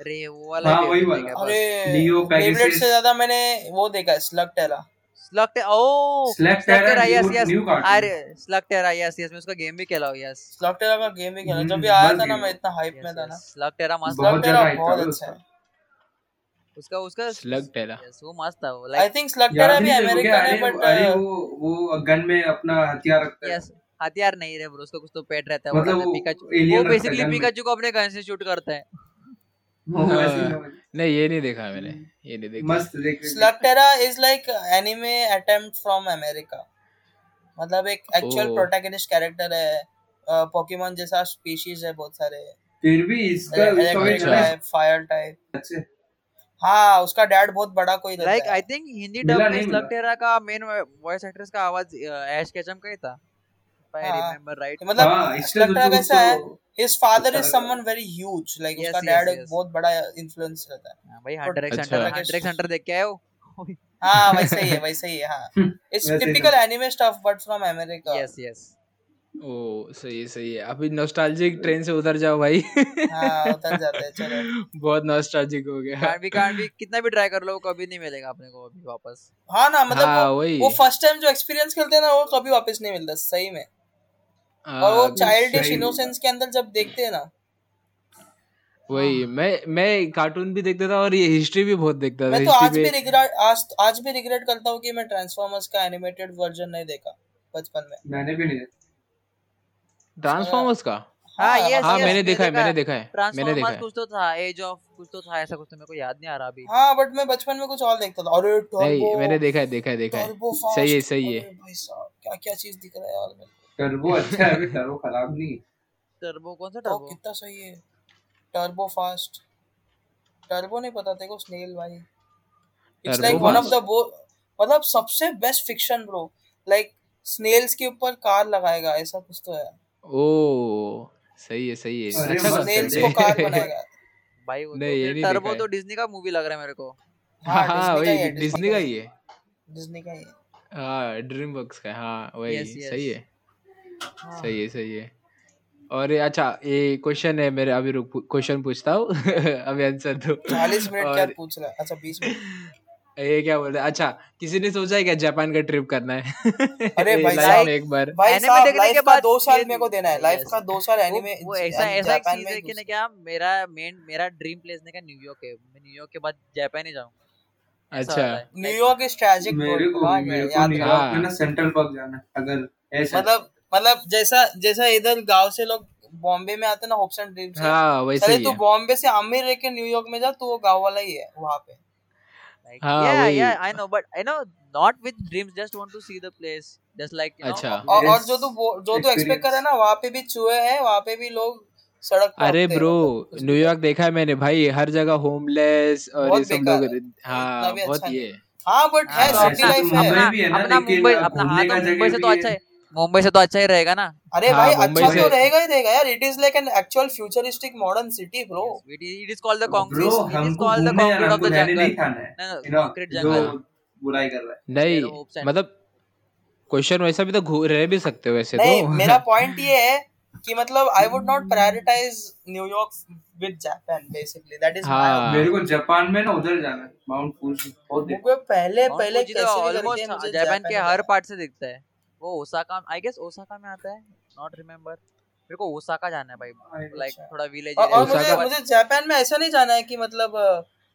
रे वो वाला हाँ, वही वाला। अरे Leo बेब्लेड से ज़्यादा मैंने वो देखा स्लग टेरा स्लग टे oh Slug Terror, yes yes अरे स्लग टेरा यस यस मैं उसका गेम भी खेला हूँ यस स्लग टेरा का गेम भी खेला जब भी आया था ना मैं इतना हाइप में था ना। स्लग टेरा मस्त स्लग बहुत टेरा बहुत अच्छा है। उसका उसका Slug Terror। yes, वो मस्त था वो आई थिंक स्लग टेरा भी अमेरिकन है अरे अरे वो वो गन में अपना हथियार रखता है। यस हथियार नहीं रे ब्रो उसका कुछ तो पेट रहता है मतलब वो वो पिकाचू वो बेसिकली gun पिकाचू को अपने गन से शूट करता है। ही। नहीं ये नहीं देखा मैंने ये नहीं देखा। मस्त देख Slugterra is like anime attempt from America मतलब एक एक्चुअल। प्रोटैगनिस्ट कैरेक्टर है पोकेमोन जैसा स्पीशीज है बहुत सारे। फिर भी इसका फायर टाइप अच्छे हाँ उसका डैड बहुत बड़ा कोई like I think Hindi dub में स्लग टेरा का मेन वॉइस एक्ट्रेस का आवाज़ ऐश केचम का ही था। आई हाँ। रिमेंबर राइट मतलब हाँ स्लग टेरा तो कैसा है उसको हिज फादर इज़ अच्छा someone very huge like Yes, उसका डैड yes. बहुत बड़ा इन्फ्लुएंस रहता है। भाई Hunter X. Hunter Hunter X Hunter देख के आए हो? हाँ वैसे ही है वैसे ही है हाँ। It's typical anime stuff but from America yes yes oh सही है सही है। अभी नॉस्टैल्जिक ट्रेन से उतर जाओ भाई। हाँ उतर जाते हैं चलो। बहुत नॉस्टैल्जिक हो गया। कांट भी कितना भी ट्राई कर लो कभी नहीं मिलेगा अपने को अभी वापस। हाँ ना मतलब हाँ वो, वही। वो फ़र्स्ट टाइम जो एक्सपीरियंस खेलते हैं ना वो कभी वापस नहीं मिलता सही में। और वो हाँ, चाइल्डिश इनोसेंस के अंदर जब देखते हैं ना। वही मैं मैं कार्टून भी देखता था और ये हिस्ट्री भी बहुत देखता था। मैं तो आज भी रिग्रेट आज आज भी रिग्रेट करता हूँ कि मैं ट्रांसफॉर्मर्स का एनिमेटेड वर्जन नहीं देखा बचपन में। मैंने भी नहीं ट्रांसफॉर्मर्स का? हाँ हाँ, यस हाँ मैंने देखा है मैंने देखा है मैंने देखा है। कुछ तो था एज ऑफ़ कुछ तो था ऐसा कुछ तो मेरे को याद नहीं आ रहा अभी। हाँ बट मैं बचपन में कुछ और देखता था। अरे नहीं टर्बो मैंने देखा है देखा है देखा है। सही है सही है। भाई साहब क्या क्या चीज़ दिख रहा है यार मेरे टर्बो अच्छा है टर्बो खराब नहीं। टर्बो कौन सा तो टर्बो कितना सही है। टर्बो फास्ट टर्बो नहीं पता तेरे को स्नेल भाई। It's like one of the मतलब सबसे best fiction bro like snails के ऊपर कार लगाएगा ऐसा कुछ तो है। ओ सही है सही है। अरे अच्छा मस्त स्नेल्स को है। कार बनाएगा भाई वो नहीं, ये तो नहीं टर्बो देखा तो डिज्नी का मूवी लग रहा है मेरे को। हाँ हाँ का ही वही है, डिज्नी का ही है डिज्नी का ही है। हाँ ड्रीम वर्क्स का है, हाँ वही Yes, yes. सही है। हाँ। सही है सही है। और ये अच्छा ये क्वेश्चन है मेरे अभी रुक क्वेश्चन पूछता हूँ। अभी आंसर दो। चालीस मिनट क्या और पूछ रहा है? अच्छा बीस मिनट। ये क्या बोल रहे हैं? अच्छा किसी ने सोचा है क्या जापान का ट्रिप करना है? अरे भाई साहब, एक बार। भाई देखने के का बाद दो साल मेरे को देना है लाइफ का दो साल वो एनिमे वो ऐसा ऐसा एक चीज़ है कि ना क्या मेरा मेन मेरा ड्रीम प्लेस ने क्या न्यूयॉर्क है। मैं न्यूयॉर्क के बाद जापान ही जाऊँगा। अच्छा। न्यूयॉर्क इज़ ट्रैजिक मेरे को मेरे को न्यूयॉर्क हाँ। में ना सेंट्रल पार्क जाना अगर ऐसा मतलब मतलब जैसा जैसा इधर गाँव से लोग बॉम्बे में आते ना होप्स एंड ड्रीम्स हाँ वैसे ही तू बॉम्बे से अमीर रह के न्यूयॉर्क में जा तो वो गाँव वाला ही है वहाँ पे। Like, हाँ, yeah वही। yeah I know but I know not with dreams just want to see the place just like you know अच्छा। और Yes. और जो तू जो तू एक्सपेक्ट कर रहा है ना वहाँ पे भी चूहे हैं वहाँ पे भी लोग सड़क पे अरे ब्रो मतलब न्यूयॉर्क देखा है मैंने भाई हर जगह होमलेस और ये सब लोग हाँ बहुत अच्छा ये हाँ बट है हाँ, सिटी लाइफ है है अपना मुंबई अपना हाँ तो मुंबई से तो अच्छा है। है मुंबई से तो अच्छा ही रहेगा ना। अरे हाँ, भाई अच्छा तो रहेगा ही रहेगा यार। It is like an actual futuristic modern city bro it is, it is called the concrete bro it is हमको called the घूमने जाना concrete of हमको the रहने नहीं jungle खाना है no, no, You know, concrete जो jungle बुराई कर रहा है। नहीं मतलब क्वेश्चन वैसा भी तो रह भी सकते हो वैसे नहीं तो मेरा पॉइंट ये है कि मतलब I would not prioritise New York with Japan basically that is हाँ। मेरे को जापान में ना उधर जाना है माउंट फूजी बहुत देख पहले पहले तो कैसे मुझे जापान के हर पार्ट से दिखता है। वो ओसाका आई गेस ओसाका में आता है नॉट रिमेम्बर मेरे को ओसाका जाना है भाई लाइक। थोड़ा विलेज और, और मुझे मुझे जापान में ऐसा नहीं जाना है कि मतलब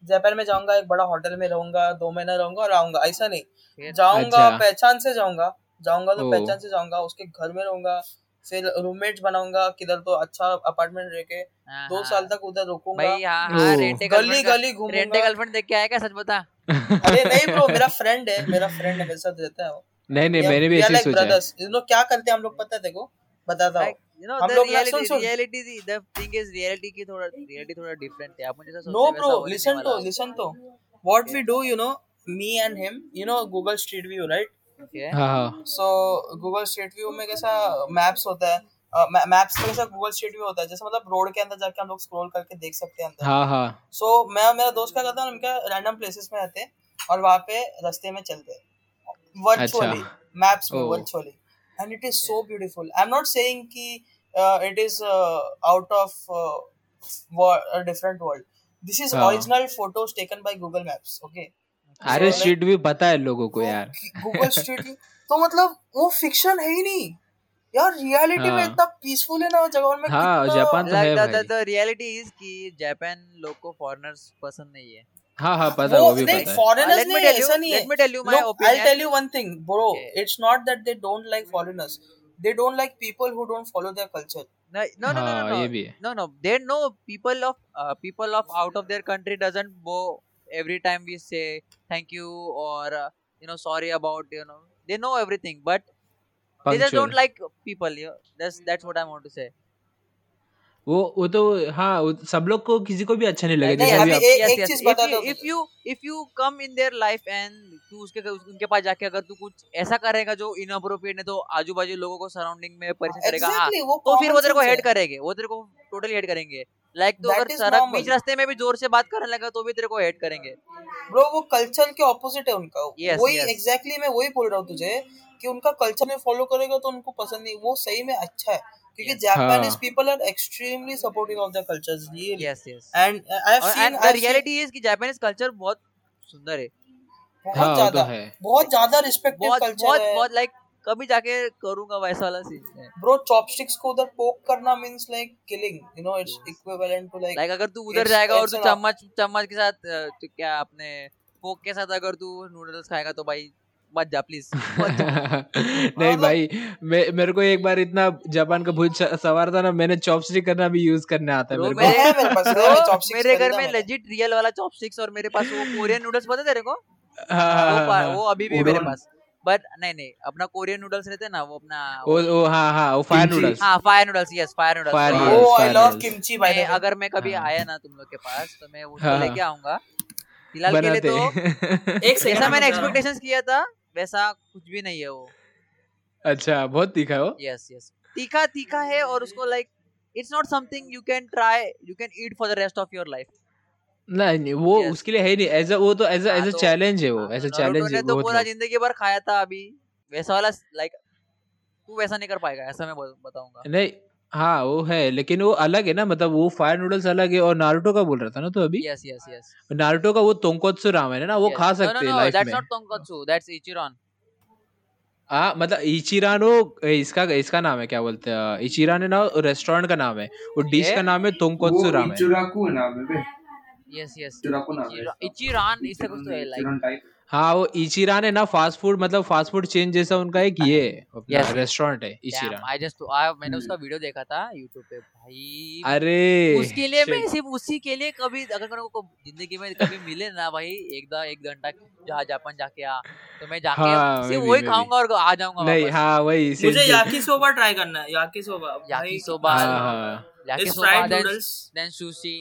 जापान में जाऊँगा एक बड़ा होटल में रहूँगा दो महीना रहूँगा और आऊँगा ऐसा नहीं। जाऊँगा अच्छा। पहचान से जाऊँगा जाऊँगा तो पहचान से जाऊँगा उसके घर में रहूँगा फिर रूममेट्स बनाऊँगा किधर तो अच्छा अपार्टमेंट रह के दो हाँ। साल तक उधर रुकूँगा। भाई हाँ हाँ गली गली रेंटे गर्लफ्रेंड देख के क्या सच बता? अरे नहीं ब्रो मेरा फ्रेंड है मेरा फ्रेंड है मेरे साथ रहता है वो। नहीं नहीं मैंने भी ऐसे ही सोचा है. You क्या करते हैं हम लोग पता है देखो बताता हूँ। Like you know the reality soon, soon. Reality the thing is reality की थोड़ा रियलिटी थोड़ा डिफरेंट है। अपन जैसा सोचते हैं वैसा ब्रो होने नहीं लिसन वाला। to listen to what we do you know me and him you know google street view right? Okay हाँ हाँ। So google street view में कैसा मैप्स होता है मैप्स में कैसा गूगल स्ट्रीट व्यू होता है? जैसे मतलब रोड के अंदर जाके हम लोग स्क्रॉल करके देख सकते हैं अंदर। हाँ हाँ। सो मैं मेरा दोस्त क्या करता है हम रैंडम प्लेसेस में रहते हैं और वहाँ पे रास्ते में चलते हैं। वर्चुअली अच्छा। मैप्स में ओ। Virtually and it is so beautiful I am not saying कि it is out of different world this is हाँ। Original photos taken by Google Maps okay अरे So, like- स्ट्रीट भी पता है लोगों को यार गूगल स्ट्रीट तो मतलब वो फिक्शन है ही नहीं यार रियलिटी हाँ. में। इतना पीसफुल है ना वो जगह और मैं हाँ, जापान तो है भाई। द रियलिटी इज़ कि जापान लोग को फॉरेनर्स पसंद नहीं है हाँ हाँ पता है वो वो भी पता है फॉरेनर्स Let नहीं ऐसा नहीं है let me tell you my Look, I'll opinion. tell you one thing bro Okay. it's not that they don't like foreigners they don't like people who don't follow their culture No, no, no, no, हाँ, no, no. No, no. They know people of uh, people of out of their country doesn't go every time we say thank you or uh, you know sorry about you know they know everything, but they just don't like people. You know? That's that's what I want to say. वो वो तो हाँ वो सब लोग को किसी को भी अच्छा नहीं लगे। जैसे अभी अभी आप एक- yes, एक yes. चीज़ If बता दो if you if you come in their life and तू उसके उनके पास जाके अगर तू कुछ ऐसा करेगा जो इनअप्रोप्रिएट है तो आजू बाजू लोगों को सराउंडिंग में परेशान करेगा। हाँ वो तो फिर वो तेरे को sense हेट है। करेंगे वो तेरे को टोटली हेट करेंगे। लाइक तो अगर सड़क बीच रास्ते में भी ज़ोर से बात करने लगा तो भी तेरे को हेट करेंगे। ब्रो वो कल्चर के ऑपोजिट है उनका। Yes, वही yes. एग्जैक्टली मैं वही बोल रहा हूँ तुझे कि उनका कल्चर में फॉलो करेगा तो उनको पसंद नहीं। वो सही में अच्छा है। क्योंकि Japanese. People are extremely supportive of the cultures really yes yes and I have seen the reality is कि जापानीज कल्चर बहुत सुंदर है। बहुत हाँ तो ज़्यादा है। बहुत ज़्यादा रिस्पेक्टेड कल्चर है। बहुत लाइक कभी जाके करूँगा वैसा वाला सीन ब्रो चॉपस्टिक्स को उधर पोक करना means like killing you know it's equivalent to like like अगर तू उधर जाएगा और तू चम्मच चम्मच के साथ तो क्या अपने फोक के साथ अगर तू नूडल्स खाएगा तो भाई मत जा प्लीज़ नहीं मतलब- भाई मैं मेरे को एक बार इतना जापान का भूत सवार था ना मैंने चॉपस्टिक करना भी यूज़ करने आता है मेरे को। मेरे घर में। लेजिट रियल वाला चॉपस्टिक्स और मेरे पास वो कोरियन नूडल्स पता तेरे को? हाँ, हाँ, वो हाँ। वो अभी भी मेरे पास। बट नहीं नहीं अपना कोरियन नूडल्स रहते ना वो अपना वो वो हाँ हाँ वो फायर नूडल्स हाँ fire noodles yes fire noodles Fire oh I love kimchi by मैं द वे अगर मैं कभी हाँ। आया ना तुम लोग के पास तो मैं उसको हाँ, लेके आऊँगा। फ़िलहाल के लिए तो एक सेकंड जैसा मैंने। एक्सपेक्टेशंस किया था। वैसा कुछ भी नहीं है वो। अच्छा बहुत तीखा है वो? यस यस तीखा तीखा है और उसको like it's not something you can try you can eat for the rest of your life नहीं नहीं वो Yes. उसके लिए है नहीं। एज वो तो एज हाँ, एज अ चैलेंज है वो एज अ चैलेंज है तो पूरा ज़िंदगी भर खाया था अभी। वैसा वाला लाइक तू वैसा नहीं कर पाएगा ऐसा मैं बताऊँगा। नहीं हाँ वो है लेकिन वो अलग है ना मतलब वो फायर नूडल्स अलग है और नारुतो का बोल रहा था ना तो अभी? यस यस यस नारुतो का वो तोंकोत्सु रामेन है ना वो खा सकते हैं लाइफ दैट्स में। नॉट टोंकत्सु दैट्स इचिरॉन हाँ मतलब इचिरान वो इसका इसका नाम है क्या बोलते हैं इचिरान है ना रेस्टोरेंट का नाम है। वो डिश? का नाम है तोंकोत्सु वो रामेन इचुराकू नाम है बे। यस यस इचुराकू नाम है इसका। इचिरॉन इससे कुछ तो है लाइक टाइप हाँ वो इचिरान है ना फास्ट फ़ूड मतलब फास्ट फ़ूड चेन जैसा उनका एक ये Yes. रेस्टोरेंट है इचिरान आई जस्ट मैंने हम्म। उसका वीडियो देखा था YouTube पे भाई। अरे उसके लिए मैं सिर्फ़ उसी के लिए कभी अगर मेरे को ज़िंदगी में कभी मिले ना भाई एक दा एक घंटा जहाँ जापान जाके आ तो मैं जाके हाँ, सिर्फ़ वही खाऊँगा और आ जाऊँगा नहीं हाँ वही मुझे याकी सोबा ट्राई करना है याकी सोबा याकी सोबा। हाँ हाँ। Yaki soba. Then sushi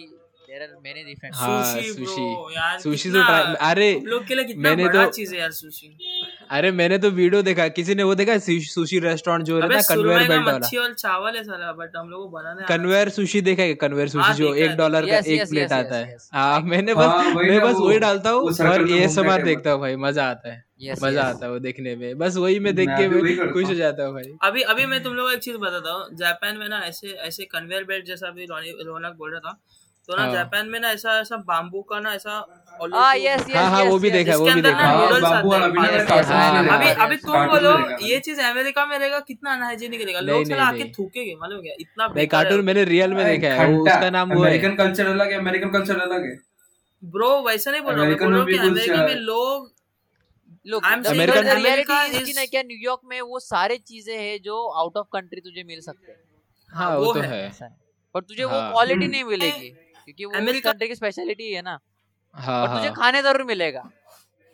there are many different हाँ, सुशी sushi. ब्रो यार सुशी तो अरे लोग के लिए कितना मैंने बड़ा तो- चीज़ है यार सुशी अरे मैंने तो वीडियो देखा किसी ने वो देखा सुशी रेस्टोरेंट जो रहता है कन्वेयर बेल्ट वाला। मच्छी और चावल है साला बट हम लोग को बनाने कन्वेयर सुशी देखा है कन्वेयर सुशी हाँ, जो एक डॉलर का एक प्लेट आता है। yes. हाँ मैंने बस हाँ, वही मैं बस वही डालता हूँ और ये घूमता देखता हूँ। भाई मज़ा आता है। यस मज़ा yes. आता है वो देखने में। बस वही मैं देख के मैं खुश हो जाता हूँ भाई। अभी अभी मैं तुम लोगों को एक चीज़ बताता हूँ। जापान में ना ऐसे ऐसे कन्वेयर बेल्ट जैसा अभी रौनक बोल रहा था तो ना हाँ। जापान में ना ऐसा ऐसा बाम्बू का ना ऐसा हाँ यस हाँ, यस हाँ, वो भी देखा है, वो भी देखा। अभी अभी तुम बोलो। ये चीज़ अमेरिका में रहेगा कितना अनहाइजीनिक रहेगा? लोग साला आके थूकेंगे मालूम क्या? इतना नहीं कार्टून मैंने रियल में देखा है उसका नाम वो अमेरिकन कल्चर अलग है अमेरिकन कल्चर अलग है। ब्रो वैसा नहीं बोल रहा मैं बोल रहा हूँ कि अमेरिका में लोग look I'm the saying that reality America इसकी ना क्या न्यूयॉर्क में वो सारे चीज़ें हैं जो आउट ऑफ़ कंट्री तुझे मिल सकते हैं। वो तो है। पर तुझे वो। Quality hmm. नहीं मिलेगी। क्योंकि वो उस अमेरिका- कंट्री की स्पेशलिटी है ना। हाँ और तुझे हाँ। खाने ज़रूर मिलेगा।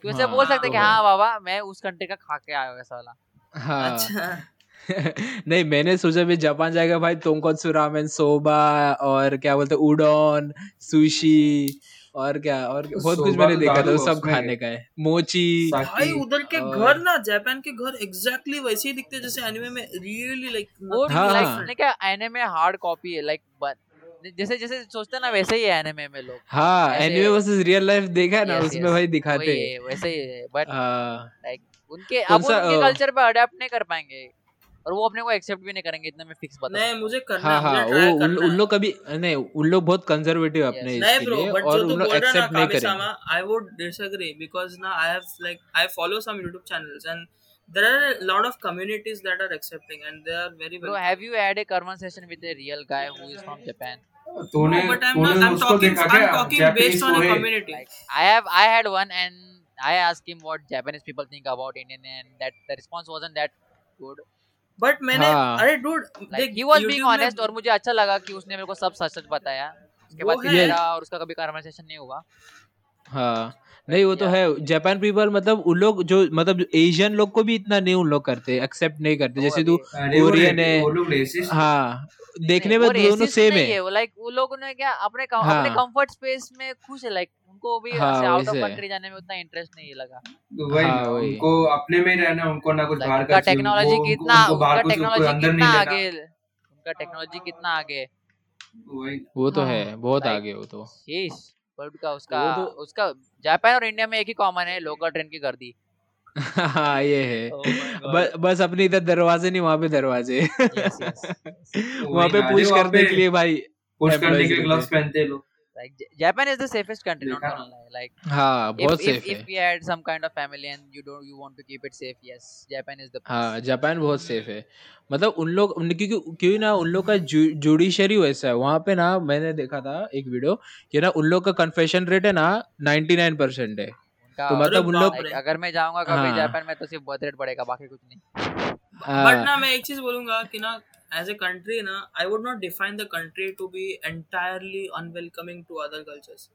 तू ऐसे हाँ, बोल सकते तो कि हाँ बाबा मैं उस कंट्री का खा के आया हूँ ऐसा वाला। हाँ। अच्छा। नहीं मैंने सोचा भी जापान जाएगा भाई टोंकोत्सु रामेन सोबा और क्या बोलते उडोन सुशी और क्या और क्या- बहुत कुछ मैंने तो देखा था है सब खाने का है। मोची भाई उधर के और- घर ना जापान के घर एग्जैक्टली वैसे ही दिखते हैं जैसे एनिमे में रियली लाइक वो हाँ, लाइक हाँ। क्या एनिमे हार्ड कॉपी है लाइक जैसे जैसे सोचते हैं ना वैसे ही है एनिमे में लोग। हाँ एनिमे वर्सेस रियल लाइफ देखा है ना Yes, उसमें yes, भाई दिखाते हैं वैसे ही है। बट हाँ, लाइक उनके अब उनके कल्चर पे अडेप्ट नहीं कर पाएँगे। और वो अपने को एक्सेप्ट भी नहीं करेंगे इतना मैं फिक्स बता नहीं मुझे करना हाँ है हाँ मुझे वो उन, करना उन है लोग कभी नहीं उन लोग बहुत कंजर्वेटिव अपने Yes. नहीं ब्रो बट और जो तू उन लोग बोल रहा है एक्सेप्ट ना नहीं करेंगे। आई वुड डिसएग्री बिकॉज़ ना I have like I follow some YouTube channels and there are a lot of communities that are accepting and they are very well have you had a conversation with a real guy who is from Japan? तूने no, but I'm तूने उसको देखा क्या Japanese पोहे? I have, I had one, and I asked him what Japanese people think about Indian, and that the response wasn't that good. But मैंने हाँ। अरे dude being YouTube में- honest, और मुझे अच्छा लगा कि उसने मेरे को सब सच सच बताया. उसके बाद फिर और उसका कभी कन्वर्सेशन नहीं हुआ. हाँ नहीं वो तो है। जापान पीपल मतलब उन लोग जो मतलब एशियन लोग को भी इतना नहीं उन लोग करते एक्सेप्ट नहीं करते। जैसे तू कोरियन है। हाँ देखने में दोनों सेम है। वो लाइक वो लोग ने क्या अपने हाँ। अपने कंफर्ट स्पेस में खुश है लाइक उनको भी हाँ, आउट ऑफ़ कंट्री जाने में उतना इंटरेस्ट नहीं लगा। तो वही हाँ, उनको अपने में रहना उनको ना कुछ बाहर का टेक्नोलॉजी कितना उनका बाहर टेक्नोलॉजी कितना आगे उनका टेक्नोलॉजी कितना आगे वो तो हाँ, बहुत आगे वो तो। शीश पर उसका तो- उसका जापान और इंडिया में एक ही कॉमन है लोकल ट्रेन की गर्दी। हाँ ये है। Oh ब, बस बस अपने इधर दरवाजे नहीं वहाँ पे दरवाजे। Yes, yes. वहाँ पे पुश करने के लिए भाई पुश करने के लिए ग्लव्स पहनते हैं लोग। Like Japan is the safest country not देखा gonna lie. Like हाँ if बहुत if, सेफ़ if है we had some kind of family and you don't you want to keep it safe yes Japan is the हाँ Japan बहुत safe है। मतलब उन लोग क्योंकि क्यों ना उन लोग का जुडिशरी वैसा है। वहाँ पे ना मैंने देखा था एक वीडियो कि ना उन लोग का कन्फेशन रेट है ना 99 परसेंट है। तो मतलब उन लोग। अगर मैं जाऊँगा कभी हाँ। जापान में तो सिर्फ़ बर्थ रेट बढ़ेगा बाकी कुछ नहीं। हाँ, बट ना मैं एक चीज़ बोलूँगा कि ना एज ए कंट्री ना I would not define the country to be entirely unwelcoming to other cultures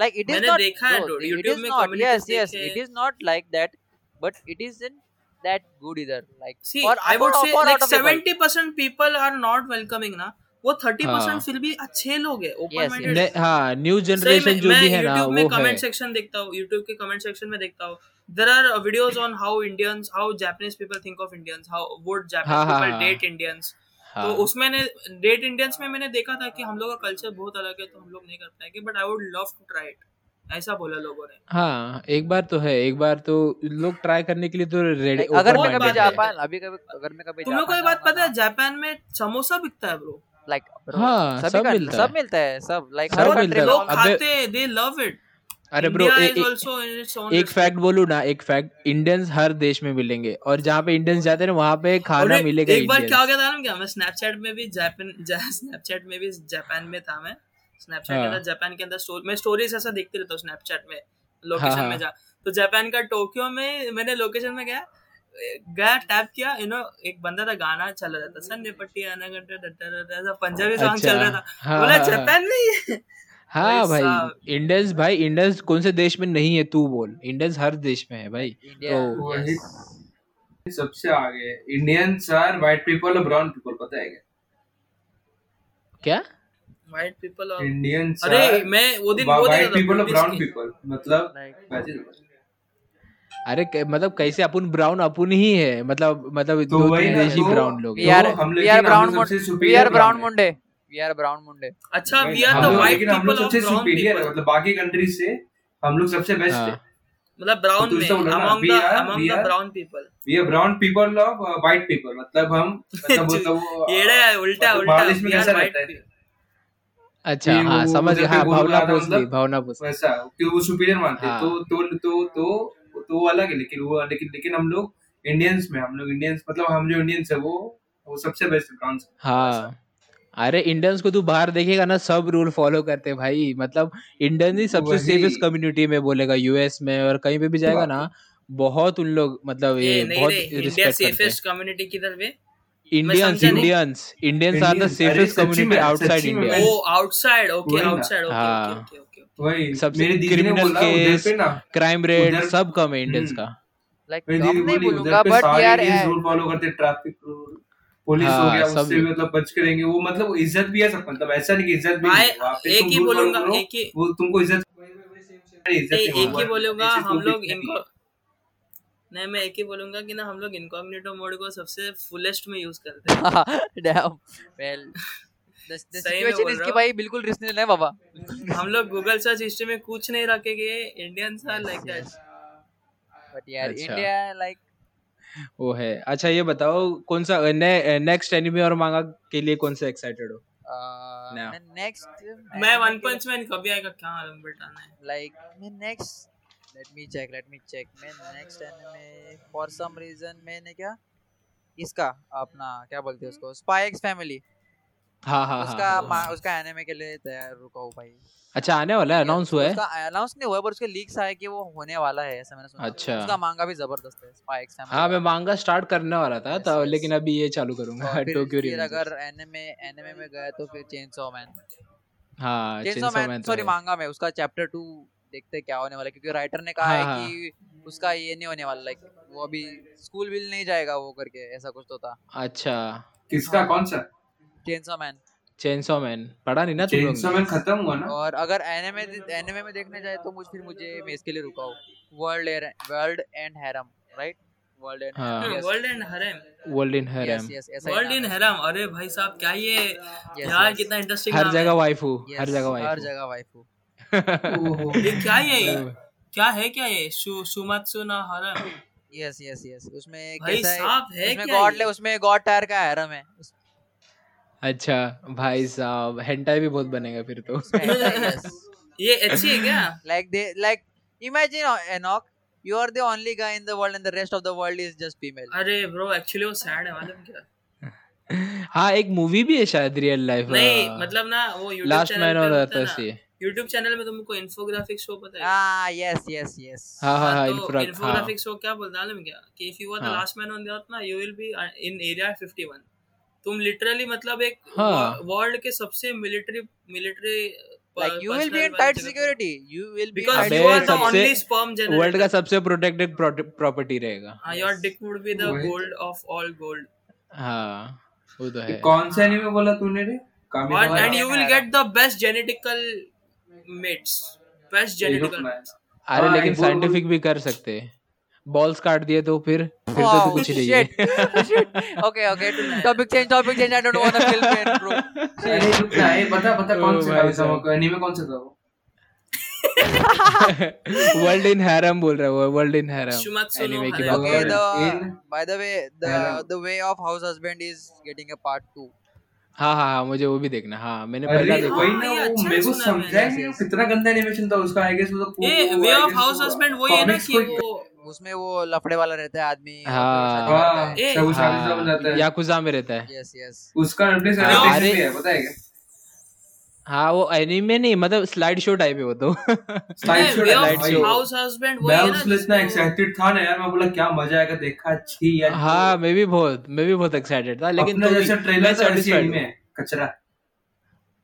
like it is मैंने not देखा है bro, dude, it YouTube is में not communities yes yes देखे। it is not like that but it isn't that good either like see for I would for- say for like out of the world. 70% people are not welcoming ना वो 30% हाँ। फिर भी अच्छे लोग हैं open Yes, minded ने- हाँ न्यू सही जनरेशन में जो मैं भी है ना YouTube में वो है कमेंट सेक्शन देखता हूँ YouTube के कमेंट सेक्शन में देखता हूँ there are videos on how Indians how Japanese people think of Indians how would हाँ, जापानीज हाँ, पीपल हाँ। हाँ तो उसमें ने डेट इंडियंस में मैंने देखा था कि हम लोग का कल्चर बहुत अलग है तो हम लोग नहीं कर पाएँगे but I would love to try it ऐसा बोला लोगों ने। हाँ एक बार तो है एक बार तो लोग ट्राई करने के लिए तो रेडी अगर मैं कभी जापान अभी कभी अगर मैं कभी तुम लोग को ये बात पता है जापान में समोसा बिकता है ब्रो लाइक हाँ, सब मिलता सब मिलता है सब लाइक सब हर मिलता है। लोग खाते हैं दे लव इट अरे ब्रो ए- ए- एक फैक्ट बोलू ना एक फैक्ट इंडियंस हर देश में मिलेंगे और जहाँ पे इंडियंस जाते हैं वहाँ पे खाना मिलेगा एक बार क्या हो गया था ना क्या मैं स्नैपचैट में भी जापान स्नैपचैट में भी जापान में था मैं स्नैपचैट हाँ. के हाँ। अंदर जापान के अंदर स्टोरी मैं स्टोरीज ऐसा देखते रहता हूँ स्नैपचैट में हाँ, लोकेशन हाँ। में जा तो जापान का टोक्यो में मैंने लोकेशन में गया गया टैप किया यू नो एक बंदा था गाना चल रहा था सन्ने पट्टी आना घंटे पंजाबी सॉन्ग अच्छा चल रहा था हाँ बोला हाँ, हाँ। जापान में ही भाई। इंडियंस भाई इंडियंस कौन से देश में नहीं है तू बोल। इंडियंस हर देश में है भाई। तो- सबसे आगे इंडियंस आर व्हाइट पीपल और ब्राउन पीपल पता है क्या? क्या? व्हाइट पीपल और इंडियंस अरे मैं वो दिन वो व्हाइट था पीपल और ब्राउन पीपल मतलब ही। अरे कै- मतलब कैसे अपन ब्राउन अपन ही है? मतलब मतलब तो दो तीन देश ही तो- ब्राउन लोग। तो हम we लेकिन are हम brown लोग सबसे मुंडे। We superior are brown brown है। मुंडे we are brown मुंडे अच्छा वी आर द व्हाइट लेकिन हम लोग पीपल ऑफ़ सबसे ब्राउन सुपीरियर है मतलब बाकी कंट्रीज़ से हम लोग सबसे बेस्ट है। हाँ। मतलब ब्राउन तो में among the among the brown people we are brown people of white people मतलब हम मतलब वो तो वो येड़ा है उल्टा मतलब उल्टा बारिश में वी आर कैसा रहता है? अच्छा हाँ समझ गया। हाँ भावना भोसले मतलब भावना भोसले वैसा कि वो सुपीरियर मानते हैं। हाँ। तो तो तो तो तो वो अलग है लेकिन वो लेकिन लेकिन हम लोग इंडियंस में हम लोग इंडियंस मतलब हम जो इंडियंस है वो वो सबसे बेस्ट ब्राउन हाँ। अरे इंडियंस को तू बाहर देखेगा ना सब रूल फॉलो करते भाई। मतलब इंडियन ही सबसे सेफेस्ट कम्युनिटी में बोलेगा यूएस में और कहीं पे भी जाएगा ना बहुत उन लोग मतलब ये बहुत इंडिया रिस्पेक्ट करते सेफेस्ट कम्युनिटी किधर पे? Indians Indians Indians are the safest community outside India oh outside okay outside okay okay हाँ। ओके वही सबसे दीदी ने क्रिमिनल केस क्राइम रेट सब कम है इंडियंस हम्म। का। लाइक कम नहीं बोलूँगा बट यार रूल फॉलो करते ट्रैफ़िक रूल पुलिस हाँ, हो गया उससे भी मतलब बच करेंगे वो मतलब इज़्ज़त भी है सब मतलब ऐसा नहीं कि इज़्ज़त भी नहीं है एक ही बोलूँगा एक ही वो तुमको इज़्ज़त एक ही होगा। बोलूँगा हम लोग इनको नहीं मैं एक ही बोलूँगा कि ना हम लोग इनकॉग्निटो मोड को सबसे फुलेस्ट में यूज़ करते हैं। डैम वेल सिचुएशन बोल इज़ रहा कि हूँ। भाई बिल्कुल है बाबा। हम लोग गूगल सर्च हिस्ट्री में कुछ नहीं रखेंगे Indians are like that but यार अच्छा। इंडिया लाइक वो है। अच्छा ये बताओ कौन सा ने, नेक्स्ट एनिमे और मांगा के लिए कौन सा एक्साइटेड हो? नेक्स्ट मैं वन पंच मैन कभी आएगा क्या आलम बताना है। लाइक मैं next let me check let me check मैं next anime for some reason मैंने क्या? इसका अपना क्या बोलते हैं उसको? स्पाइक्स फैमिली हाँ हाँ हाँ उसका हाँ उसका एनिमे के लिए तैयार रुका हूँ भाई। अच्छा आने वाला है अनाउंस हुआ है? उसका अनाउंस नहीं हुआ पर उसके लीक्स आए कि वो होने वाला है ऐसा मैंने सुना। अच्छा। उसका मांगा भी ज़बरदस्त है स्पाई एक्स हाँ मैं मांगा स्टार्ट करने वाला था तो लेकिन अभी ये चालू करूँगा टोक्यो फिर अगर एनिमे एनिमे में गए तो फिर चेनसॉ मैन हाँ चेनसॉ मैन सॉरी मांगा में उसका चैप्टर टू देखते क्या होने वाला है क्योंकि राइटर ने कहा हाँ है हाँ। कि उसका ये नहीं होने वाला लाइक वो अभी स्कूल विल नहीं जाएगा वो करके ऐसा कुछ तो था। अच्छा। किसका कौन सा? चेनसॉ मैन चेनसो मैन पढ़ा नहीं ना तुम लोग चेनसो मैन खत्म हुआ ना? और अगर एनिमे एनिमे में देखने जाए तो मुझ फिर मुझे मैं इसके लिए रुका हूँ world world and harem right world and हाँ। Harem world and harem world in harem world in harem अरे भाई साहब क्या ये यार कितना इंटरेस्टिंग हर जगह वाइफू हर जगह हर जगह वाइफू ओहो। ये क्या है ये? क्या है क्या ये? शु ना हरम यस यस यस उसमें कैसा है? उसमें गॉड ये? उसमें गॉड टायर का हैरम है। उस- अच्छा भाई साहब हेंटाई भी बहुत बनेगा फिर तो। ये अच्छी है क्या? They like imagine uh, Enoch you are the only guy in the world and the rest of the world is just female. अरे ब्रो एक्चुअली वो सैड है मालूम क्या? हाँ एक मूवी भी है शायद रियल लाइफ नहीं मतलब ना वो लास्ट मैन ऑन अर्थ है ना YouTube चैनल में तुमको इन्फोग्राफिक शो पता है? Ah yes yes yes. हाँ हाँ हाँ हाँ हाँ। इन्फोग्राफिक शो क्या बोलता है मालूम क्या? कि इफ़ यू आर द हाँ। Last man on the earth ना you will be in area 51 तुम लिटरली मतलब एक हाँ। वर्ल्ड के सबसे military military like you will be in tight security. You will be you अबे आर द security. सबसे ओनली स्पर्म वर्ल्ड का सबसे प्रोटेक्टेड प्रॉपर्टी रहेगा। Your yes dick would be the वही गोल्ड ऑफ़ ऑल गोल्ड हाँ वो तो है। कौन सा एनीमे बोला तूने रे? you and will harem get the best genetical mates best genetical अरे हाँ लेकिन साइंटिफिक भी कर सकते। हैं बॉल्स काट दिए तो फिर फिर तो तू wow कुछ नहीं है okay okay topic change topic change I don't want to feel pain bro अरे रुक ना ये बता बता कौन सा साहब का एनीमे कौन सा था वो वर्ल्ड इन हैरम बोल रहा है वो वर्ल्ड इन हैरम एनीमे की Harem बात okay कर the रहे हैं in by the way the harem the way of house husband is getting a part 2 हाँ हाँ हाँ मुझे वो भी देखना है, हाँ मैंने अरे पहला हाँ देखा। वही हाँ ना वो अच्छा मेरे को समझा yes नहीं कितना गंदा एनिमेशन था उसका आई गेस वो ए ये वे ऑफ़ हाउस हस्बैंड वही है ना कि वो उसमें वो लफड़े वाला रहता है आदमी हाँ। हाँ है। हो हाँ है। याकुजा में रहता है। यस यस उसका हाँ नेटफ्लिक्स अरे है वो एनीमे नहीं मतलब स्लाइड शो टाइप है वो तो। Slide show slide show house husband मैं इतना एक्साइटेड था ना यार मैं बोला क्या मज़ा आएगा देखा अच्छी यार हाँ मैं भी बहुत मैं भी बहुत एक्साइटेड था लेकिन अपना तो भी ट्रेलर था एनीमे कचरा।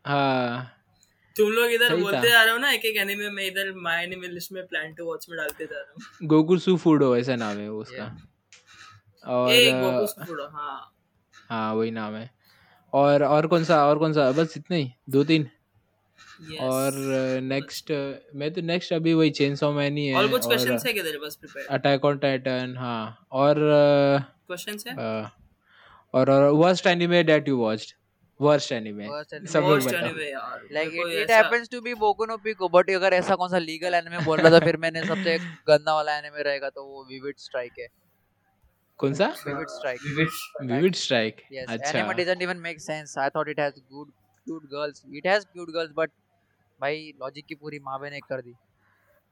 हाँ। तुम लोग इधर बोलते आ रहे हो ना एक एक एनीमे में इधर माय एनीमे लिस्ट में प्लान टू वॉच में डालते जा रहा हूँ। फूडो ऐसा नाम है उसका। और ए गोकू स्कूडो हाँ। हाँ वही नाम है। और और कौन सा और कौन सा बस इतना ही दो तीन और नेक्स्ट मैं तो नेक्स्ट अभी वही चेन सॉ मैन ही है और कुछ क्वेश्चंस है क्या तेरे पास प्रिपेयर अटैक ऑन टाइटन हाँ। और क्वेश्चंस है? और और worst anime that you watched worst anime सब लोग बताओ। एनीमे यार like मेरे को it, it ऐसा happens to be Boku no Pico but अगर ऐसा कौन सा लीगल एनिमे बोल रहा था फिर मैंने सबसे गंदा वाला एनिमे रहेगा तो वो विविड स्ट्राइक है। कौन सा? Vivid Strike Vivid Vivid Strike अच्छा। anime doesn't even make sense. I thought it has good cute girls it has cute girls but भाई लॉजिक की पूरी माँ बहन एक कर दी।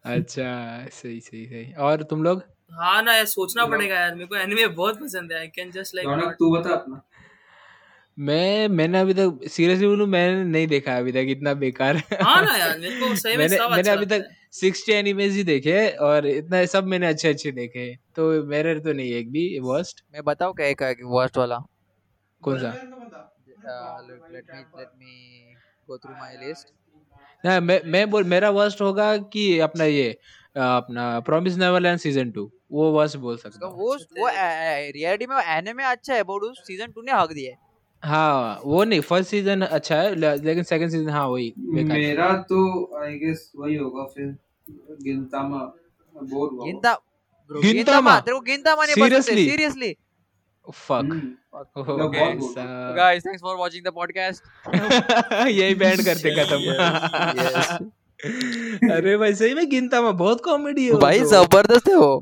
अच्छा सही सही सही। और तुम लोग? हाँ ना यार सोचना पड़ेगा यार मेरे को एनिमे बहुत पसंद है I can just Raunak like तू बता अपना। मैं मैंने अभी तक सीरियसली बोलूँ मैंने नहीं देखा अभी तक इतना बेकार। हाँ ना यार मेरे को सही में मैंने सब मैंने अच्छा अभी तक सिक्सटी एनिमेज ही देखे और इतना सब मैंने अच्छे अच्छे देखे तो मेरे तो नहीं एक भी वर्स्ट मैं बताऊँ क्या एक वर्स्ट वाला? कौन सा? Let me let me go through my list ना मैं मैं बोल मेरा वर्स्ट होगा कि अपना ये अपना प्रॉमिस नेवरलैंड सीज़न टू वो वर्स्ट बोल सकता हूँ। वो वो रियलिटी में एनिमे अच्छा है बट उस सीज़न 2 ने हक दिया है। हाँ वो नहीं फ़र्स्ट सीज़न अच्छा है ले- लेकिन सेकंड सीज़न हाँ वही मेरा तो आई गेस वही होगा फिर गिनतामा बोर हुआ गिनता गिनतामा? गिनतामा तेरे को गिनतामा नहीं पसंद है सीरियसली फक ओह मैं बहुत भाई बोल साहब। Guys thanks for watching the podcast यही बैंड करते Yes, खत्म अरे भाई सही में गिनता मैं बहुत कॉमेडी है भाई तो। ज़बरदस्त है वो।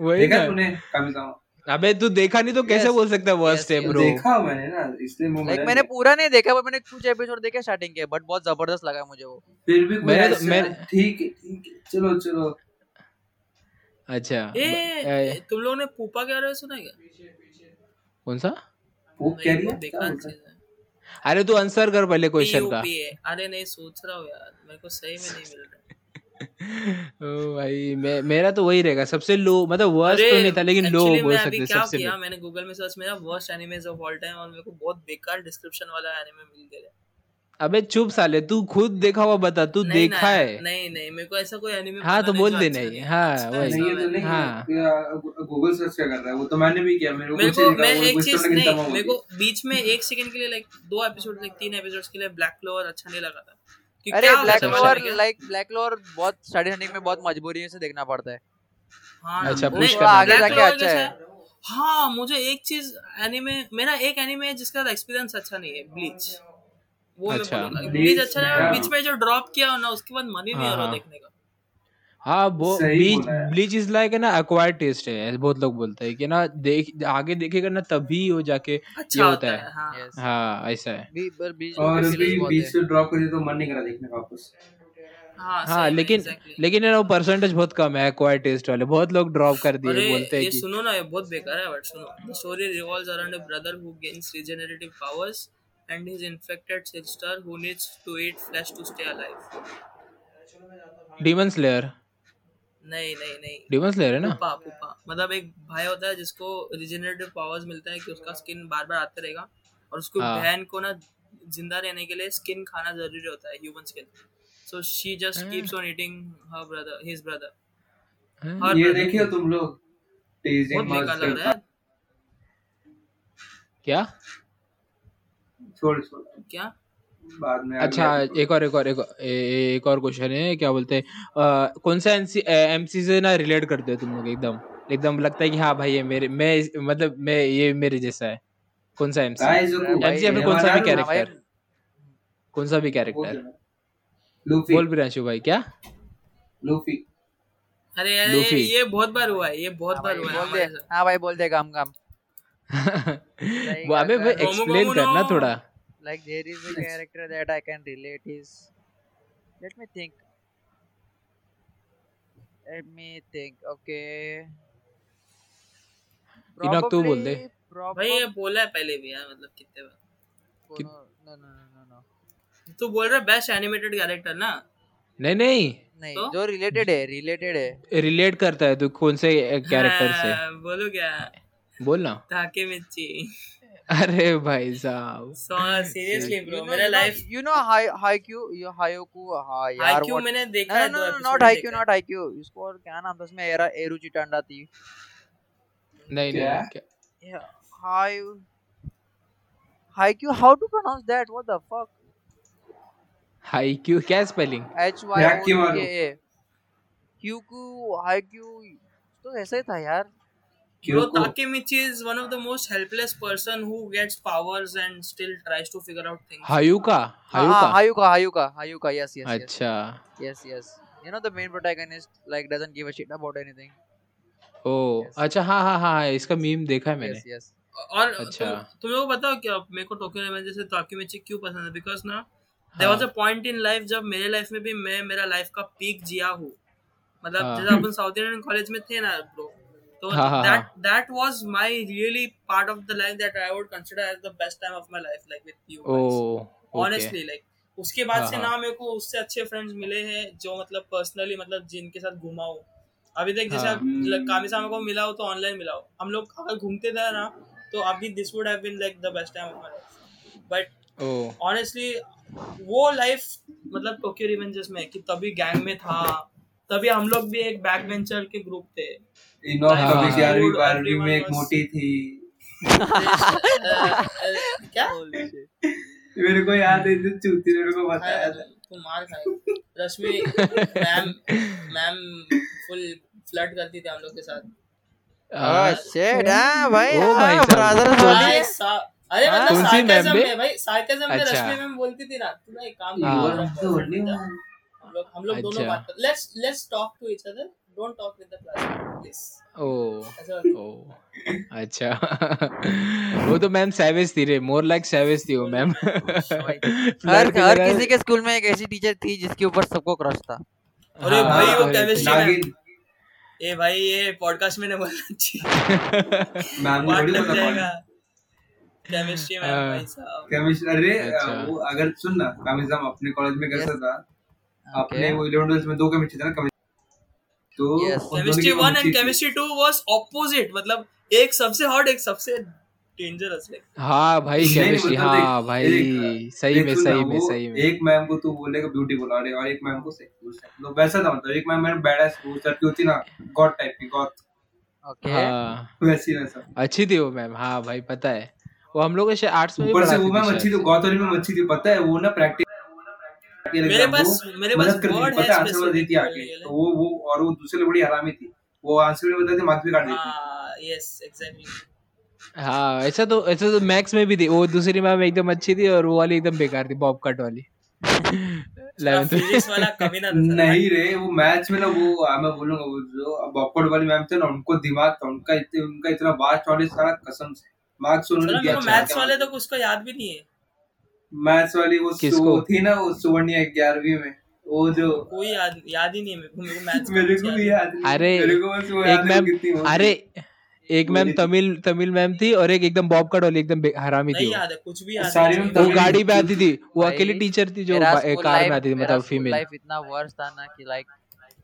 वही देखा तूने अबे तू देखा नहीं तो कैसे Yes, बोल सकता है वर्स्ट है ब्रो देखा मैंने ना इसलिए वो लाइक मैंने पूरा नहीं देखा पर मैंने कुछ एपिसोड देखे स्टार्टिंग के बट बहुत ज़बरदस्त लगा मुझे वो। फिर भी मैंने तो- ऐसा- ठीक है ठीक है चलो चलो। अच्छा। ए ए, तुम लोगों ने पूपा के बारे में सुना है क्या? कौन सा? है? है? अरे तू आंसर कर पहले क्वेश्चन का। अरे नहीं सोच रहा हूँ यार। मेरे को सही में नहीं मिल रहा। ओ भाई मैं मेरा तो वही रहेगा। सबसे लो मतलब वर्स्ट तो नहीं था लेकिन लो हो बोल सकते क्या सबसे किया? मैंने गूगल में सर्च मेरा worst animes of all time और मेरे को बहुत बेकार डिस्क्रिप्शन वाला एनिमे मिल गया। अबे चुप साले तू खुद देखा हुआ बता तू नहीं देखा ना, है? नहीं नहीं मेरे को ऐसा कोई एनिमे हाँ, तो बोल दे अच्छा नहीं, हाँ, वही। नहीं ये तो नहीं हाँ। गूगल सर्च क्या कर रहा है? वो तो मैंने भी किया मेरे को को मैं एक चीज़ तो नहीं मेरे को बीच में एक सेकंड के लिए लाइक दो एपिसोड लाइक तीन एपिसोड्स के लिए ब्लैक क्लोवर अच्छा नहीं लगा था। अरे Black Clover like Black Clover बहुत स्टडी हंटिंग में बहुत मजबूरी से देखना पड़ता है। हाँ। अच्छा, push करना आगे जाके अच्छा है। हाँ मुझे एक चीज़ एनीमे मेरा एक एनीमे है जिसका एक्सपीरियंस अच्छा नहीं है ब्लीच वो अच्छा। अच्छा है बीच में जो ड्रॉप किया ना उसके बाद मन ही नहीं हाँ, आ रहा हाँ। देखने का। हाँ वो ब्लीच ब्लीच इज़ लाइक है ना एक्वायर्ड टेस्ट है बहुत लोग बोलते हैं कि ना देख आगे देखेगा ना तभी वो जाके अच्छा ये होता है है। हाँ. हाँ ऐसा है। बी- पर बीच और भी बीच से ड्रॉप करी तो मन नहीं करा देखने का वापस। हाँ हाँ लेकिन exactly. लेकिन है ना वो परसेंटेज बहुत कम है एक्वायर्ड टेस्ट वाले। बहुत लोग ड्रॉप कर दिए बोलते हैं कि सुनो ना ये बहुत बेकार है बट सुनो। The story revolves around a brother who gains regenerative powers and his infected sister who needs to eat flesh to stay alive. Demon Slayer नहीं नहीं नहीं। डीमन स्लेयर है ना? पुपा पुपा मतलब एक भाई होता है जिसको रिजेनरेटिव पावर्स मिलता है कि उसका स्किन बार बार आते रहेगा और उसको हाँ। बहन को ना ज़िंदा रहने के लिए स्किन खाना ज़रूरी होता है human skin so she just. Keeps on eating her brother his brother? ये brother। देखे हो तुम लोग। टेजिंग लग क्या? छोड़ छोड़ क्या? बाद में अच्छा एक और एक और एक और एक और क्वेश्चन है क्या बोलते हैं? कौन सा एमसी से ना रिलेट करते हो तुम लोग एकदम? एकदम लगता है कि हाँ भाई ये मेरे मैं मतलब मैं ये मेरे जैसा है। कौन सा एमसी MC या फिर कौन सा भी कैरेक्टर कौन सा भी कैरेक्टर लूफी। बोल प्रियांशु भाई क्या? लूफी। अरे यार ये, बहुत बार हुआ है ये बहुत हाँ बार हुआ है हाँ भाई बोल दे काम काम वो अबे भाई एक्सप्लेन करना थोड़ा। Like there is a Yes. character that I can relate is let me think. Let me think okay. Enoch तू बोल दे। भाई ये बोला है पहले भी यार मतलब कितने बार। no no no no no. तू बोल रहा है बेस्ट एनिमेटेड कैरेक्टर ना? नहीं नहीं। नहीं तो? जो रिलेटेड है रिलेटेड है। रिलेट करता है तू कौन से कैरेक्टर से? हाँ, बोलो क्या? बोलना धाके मिर्ची। अरे भाई साहब। सीरियसली ब्रो मेरा life you know high Haikyuu you Haikyuu हा यार क्यू मैंने देखा है not Haikyuu not Haikyuu इसको और क्या नाम था उसमें? एरा एरुचि टंडा थी। नहीं नहीं क्या? High Haikyuu how to pronounce that what the fuck Haikyuu क्या spelling H Y Q Q Haikyuu तो ऐसा ही था यार। Bro, क्यों Takemichi is one of the most helpless person who gets powers and still tries to figure out things. हायुका हाँ हायुका Hayuka Hayuka Hayuka yes yes yes अच्छा yes yes you know the main protagonist like doesn't give a shit about anything O Yes. अच्छा हाँ हाँ हाँ इसका meme देखा है मैंने yes yes और अच्छा। तुम तुम लोग बताओ क्या मेरे को टोक्यो रेवेंजर्स से ताकीमिची क्यों पसंद है बिकॉज़ ना there was a point in life जब मेरे लाइफ में भी मैं मेरा लाइफ का पीक जिया हूँ मतलब हाँ। जैसे अपन साउथ इंडियन कॉलेज में थे ना ब्रो तो हाँ, हाँ, that that was my really part of the life that I would consider as the best time of my life like with you oh okay honestly like उसके बाद से। ना मेरे को उससे अच्छे फ्रेंड्स मिले हैं जो मतलब पर्सनली मतलब जिनके साथ घुमा हूँ। अभी तक जैसे हाँ। कामिसा को मिला हो तो ऑनलाइन मिला हो। हम लोग अगर घूमते थे ना तो अभी this would have been like the best time of my life but honestly वो लाइफ मतलब टोक्यो रिवेंजर्स में कि तभी गैंग में था तभी हम लोग भी एक बैक बेंचर के ग्रुप थे। इनोक हाँ, हाँ। ग्यारहवीं बारहवीं में एक मोटी थी क्या मेरे को याद है जो चूती मेरे को बताया था तू मार खाए Rashmi ma'am ma'am full flirt करती थी हम लोग के साथ Oh shit, हाँ भाई ओ भाई हाँ, brothers कौन बोलिए। भाई, अरे हाँ? मतलब कौन सी मैम sarcasm बे? में भाई sarcasm में अच्छा। रश्मि मैम बोलती थी ना तू ना एक काम हाँ। कर, हूँ। हम लोग हम लोग दोनों अच्छा। बात let's let's talk to each other don't talk with the class please oh ऐसा ओ अच्छा। वो तो मैम सैवेज थी रे मोर लाइक सैवेज थी वो मैम हर हर किसी के स्कूल में एक ऐसी टीचर थी जिसके ऊपर सबको क्रश था। अरे हाँ, भाई वो हाँ, केमिस्ट्री नागिन ए भाई ये पॉडकास्ट में नहीं बोलना चाहिए। मैम वाट थोड़ी लग पता जाएगा? केमिस्ट्री मैम हाँ। भाई साहब। केमिस्ट्री अरे अच्छा। वो अगर सुन ना कामिज्म अपने कॉलेज में कैसा था? अपने Okay. वो 11 12 में दो केमिस्ट्री था ना। तो chemistry 1 and chemistry 2 was opposite मतलब एक सबसे हॉट एक सबसे डेंजरस लाइक हाँ भाई नहीं, नहीं, केमिस्ट्री मतलब हाँ देख, भाई देख, सही में सही में सही में। एक मैम को तू बोलेगा ब्यूटीफुल और और एक मैम को सेक्स तो वैसा था मतलब एक मैम मेरे बैड वो सर की होती ना गॉड टाइप की गॉड ओके हाँ वैसी वैसा। अच्छी थी वो मैम हाँ भाई पता है। वो हम लोग के आर्ट्स में भी ऊपर से वो मैम अच्छी थी गौत वाली मैम अच्छी थी पता है वो ना प्रैक्टिस मेरे पास मेरे पास वर्ड है आंसर स्पेसिफिक देती आके तो वो वो और वो दूसरे बड़ी हरामी थी। वो आंसर भी बताती मार्क्स भी काट देती। यस एग्जैक्टली हाँ ऐसा तो ऐसा तो मैक्स में भी थी। वो दूसरी मैम एकदम अच्छी थी और वो वाली एकदम बेकार थी बॉब कट वाली। 11th में। फिजिक्स वाला कभी ना नहीं रे वो मैथ्स में ना वो मैं बोलूँगा वो जो बॉकवर्ड वाली मैम थे ना उनको दिमाग था उनका इतने उनका इतना वास्ट नॉलेज था कसम से। मार्क्स उन्होंने दिया मैथ्स वाले तो कुछ याद भी नहीं है। मैथ्स वाली वो किसको? थी ना वो सुवर्णिया ग्यारहवीं में। वो जो कोई याद याद ही नहीं है मेरे को मेरे को मैथ्स मेरे को भी याद नहीं अरे, मेरे को बस एक मैम अरे एक मैम तमिल तमिल मैम थी और एक एकदम बॉब कट वाली एकदम हरामी थी वो। याद है कुछ भी याद सारी। वो गाड़ी पे आती थी वो अकेली टीचर थी जो कार में आती थी मतलब फीमेल लाइफ इतना वर्स था ना कि लाइक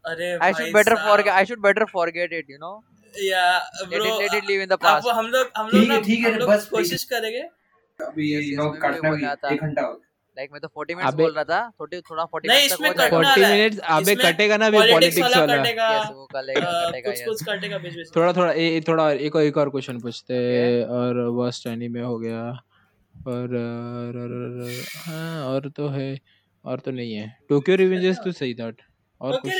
अरे I should better forget I should better forget it you know या bro let it live in the past हम लोग हम ठीक लोग है, ठीक है, बस कोशिश करेंगे अभी Yes, ये नो मैं। एक घंटा हो गया। लाइक मैं तो 40 मिनट्स बोल रहा था थोड़ी थोड़ा 40 मिनट्स तक हो जाएगा। 40 मिनट्स अबे कटेगा ना भी पॉलिटिक्स पॉलिटिक्स वाला वाला। कटेगा। यस वो कटेगा कटेगा कुछ कुछ कटेगा बीच बीच में थोड़ा थोड़ा ए, ए- थोड़ा एक और एक और क्वेश्चन पूछते हैं और वर्स्ट एनीमे हो गया। और हाँ और तो है और तो नहीं है। टोक्यो रिवेंजर्स तो सही था और कुछ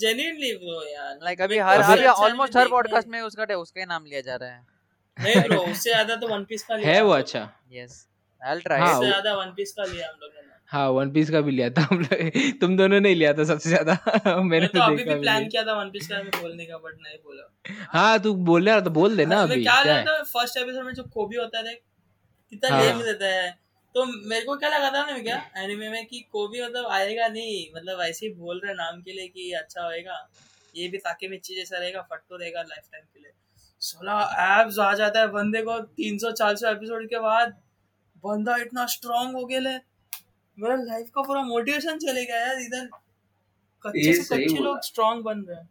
जेन्युइनली ब्रो यार लाइक अभी मेरे हर अभी अच्छा ऑलमोस्ट हर पॉडकास्ट में उसका उसका ही नाम लिया जा रहा है। नहीं ब्रो उससे ज़्यादा तो वन पीस का लिया। है वो अच्छा। यस आई ट्राई हाँ, उससे ज़्यादा वन पीस का लिया हम लोगों ने। हाँ वन पीस का भी लिया था हम लोग। तुम दोनों ने लिया था सबसे ज़्यादा। मैंने तो तो अभी भी प्लान किया था वन पीस का में बोलने का बट नहीं बोला। हाँ तू बोल रहा तो बोल देना अभी क्या लगा है? था फ़र्स्ट एपिसोड में जो कोबी होता है कितना हाँ। लेम देता है। तो मेरे को क्या लगा था ना क्या? एनिमे में कि कोबी मतलब आएगा नहीं मतलब ऐसे ही बोल रहे नाम के लिए कि अच्छा होएगा। ये भी ताकि में चीज़ ऐसा रहेगा फट्टू रहेगा लाइफ टाइम के लिए। सोलह एब्स आ जाता है बंदे को तीन सौ चार सौ एपिसोड के बाद। बंदा इतना स्ट्रांग हो गया है मेरा लाइफ का पूरा मोटिवेशन चले गया यार इधर। कच्चे से कच्चे लोग स्ट्रांग बन रहे हैं।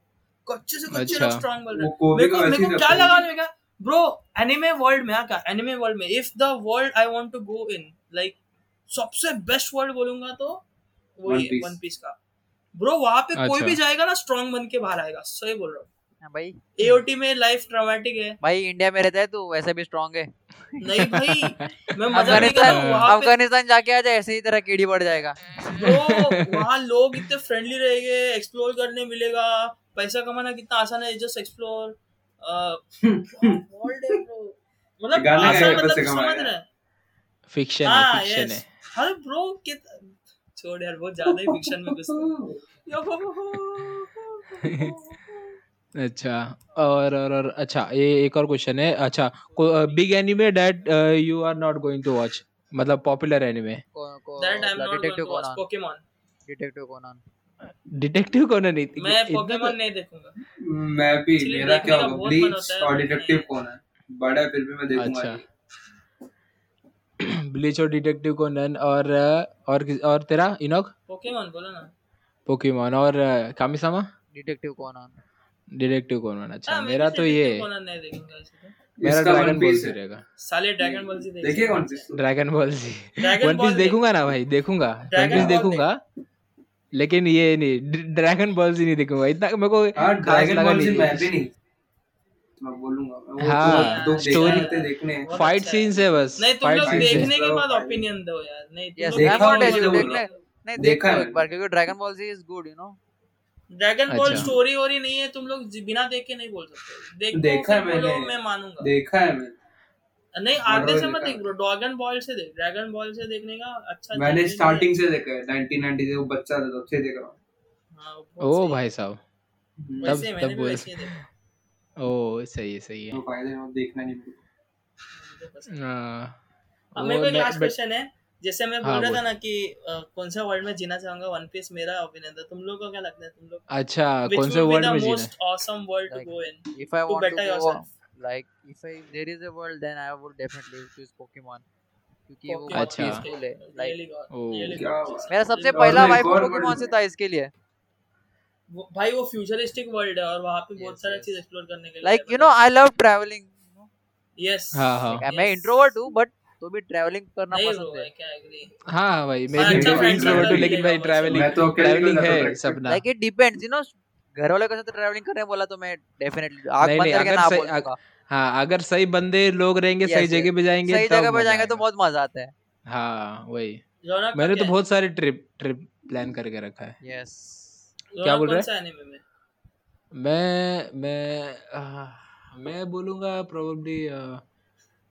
कच्चे से कच्चे अच्छा। लोग स्ट्रांग बन रहे हैं। मेरे को क्या लगा। मेरे ब्रो एनिमे वर्ल्ड में हाँ क्या? एनिमे वर्ल्ड में if the world I want to go in like सबसे बेस्ट वर्ल्ड बोलूँगा तो वही वन पीस का। ब्रो वहाँ पे कोई अच्छा। भी जाएगा ना स्ट्रांग बन के बाहर आएगा। सही बोल रहा हाँ। भाई। एओटी में लाइफ ड्रामेटिक है। भाई इंडिया में रहता है तू वैसे भी स्ट्रांग है। नहीं भाई मैं अफ़गानिस्तान हूँ जाके आ जाए ऐसे ही तेरा कीड़ी बढ़ जाएगा। वहाँ लोग इतने फ्रेंडली रहेंगे एक्सप्लोर करने मिलेगा पैसा कमाना कितना आसान है जस्ट एक्सप्लोर है मतलब आसान मतलब समझ रहे फिक्शन है हाँ फिक्शन है। अरे ब्रो छोड़ यार बहुत ज़्यादा ही फिक्शन में घुस गए। अच्छा और और और अच्छा ये एक और क्वेश्चन है अच्छा big anime that you are not going to watch मतलब पॉपुलर एनिमे को, को that I am not detective Conan Pokemon detective Conan detective कौन नहीं मैं पोकेमॉन तो नहीं देखूँगा। मैं भी मेरा क्या होगा ब्लीच और डिटेक्टिव। कौन है बड़ा फिर भी मैं देखूँगा अच्छा। ब्लीच और डिटेक्टिव कोनन और और और तेरा इनोक पोकेमॉन बोलो ना। पोकेमॉन और Kamisama detective Conan detective Conan अच्छा हाँ, मेरा तो ये Detective नहीं देखूँगा ऐसे तो। मेरा ड्रैगन बॉल जी रहेगा। साले ड्रैगन बॉल जी देखिए कौन सी dragon ball Z one piece देखूँगा ना भाई देखूँगा। वन पीस देखूँगा लेकिन ये नहीं ड्रैगन बॉल जी नहीं देखूँगा। इतना मेरे को ड्रैगन बॉल जी मैं भी नहीं। मैं बोलूँगा वो हाँ, तो देखने। हैं। फाइट अच्छा सीन्स है बस। नहीं तुम फाइट लोग सीन्स देखने के बाद ओपिनियन दो यार। नहीं देखा नहीं देखा एक बार क्योंकि dragon ball Z is good you know dragon ball अच्छा। स्टोरी हो रही नहीं है तुम लोग बिना देख के नहीं बोल सकते देखो देखा है मैंने। मैं मानूँगा। देखा है मैं नहीं आधे से मत देख। ब्रो ड्रैगन बॉल से देख ड्रैगन बॉल से देखने का अच्छा मैंने स्टार्टिंग से देखा है 1990 से वो बच्चा था तब से देख रहा हूँ। है। हाँ, ओ भाई साहब। तब तब बोल ही ओ सही है सही है। तो फ़ायदे में देखना नहीं। मेरे को। मुझे पसंद है। हाँ, अब मेरे को एक लास्ट क्वेश्चन है। जैसे मैं बोल हाँ, रहा था ना कि अ, कौन सा वर्ल्ड में जीना चाहूँगा? वन पीस मेरा ओपिनियन था तुम लोग को क्या लगता है तुम लोग अच्छा कौन से would be वर्ल्ड में जीना most awesome world to Like, go in? if i to want to better go yourself. like if I there is a world then I would definitely choose Pokemon. क्योंकि वो बहुत अच्छा। Peaceful है। Like. बात। मेरा सबसे पहला और पोकेमॉन से था इसके लिए। भाई वो फ्यूचरिस्टिक वर्ल्ड है और वहाँ पे बहुत Yes, सारा चीज़ एक्सप्लोर करने के लिए like you know I love travelling yes हाँ, हाँ। मैं इंट्रोवर्ट हूँ बट तो भी ट्रैवलिंग करना पसंद है। हाँ भाई मैं हाँ, भी अच्छा इंट्रोवर्ट हूँ लेकिन भाई ट्रैवलिंग तो ट्रैवलिंग है सपना। Like it depends you know घर वालों के साथ ट्रैवलिंग करने बोला तो मैं डेफिनेटली आग बंद करके ना सही- बोल दूँगा हाँ अगर सही बंदे लोग रहेंगे सही. जगह पे जाएँगे सही जगह पे जाएँगे तो बहुत मज़ा आता है। हाँ वही। मैंने तो बहुत सारे ट्रिप ट्रिप प्लान करके रखा है। यस क्या बोल रहे? anime में? मैं मैं बोलूँगा probably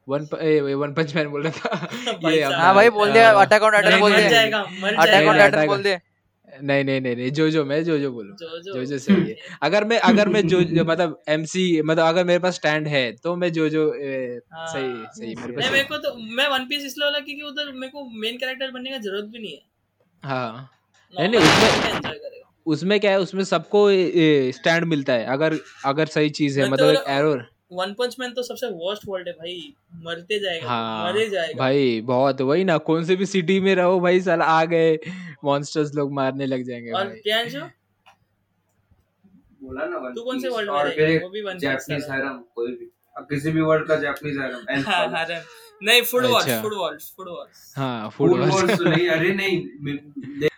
one one punch man बोल रहा था। ये हाँ भाई बोल दिया अटैक ऑन टाइटन बोल दे नहीं, जाएगा मर अटैक ऑन टाइटन बोल दे नहीं नहीं नहीं नहीं जो जो मैं जो जो बोलूँ। जो जो जो जो सही है। अगर मैं अगर मैं जो जो मतलब एमसी मतलब अगर मेरे पास स्टैंड है तो मैं जो जो ए, हाँ। सही सही मेरे पास मेरे को तो मैं वन पीस इसलिए बोला क्योंकि उधर मेरे को मेन कैरेक्टर बनने का ज़रूरत भी नहीं है। हाँ। नहीं, नहीं, उसमें- उसमें क्या है उसमें सबको स्टैंड मिलता है। अगर अगर सही चीज़ है मतलब तो- एक एरो वन पंच मैन तो सबसे वर्स्ट वर्ल्ड है भाई। मरते जाएगा हाँ मरे जाएगा। भाई बहुत वही ना कौन से भी सिटी में रहो भाई साला आ गए। मॉन्स्टर्स लोग मारने लग जाएँगे और भाई। प्रियांशु बोला ना One तू कौन से वर्ल्ड में रहेगा? वो भी Piece जापानीज। हैरम कोई भी। अब किसी भी वर्ल्ड का जापानीज हैरम हाँ, हाँ, नहीं फुट वॉल्स अच्छा। फुट वॉल्स फुट वॉल्स हाँ फुल फुट तो नहीं अरे नहीं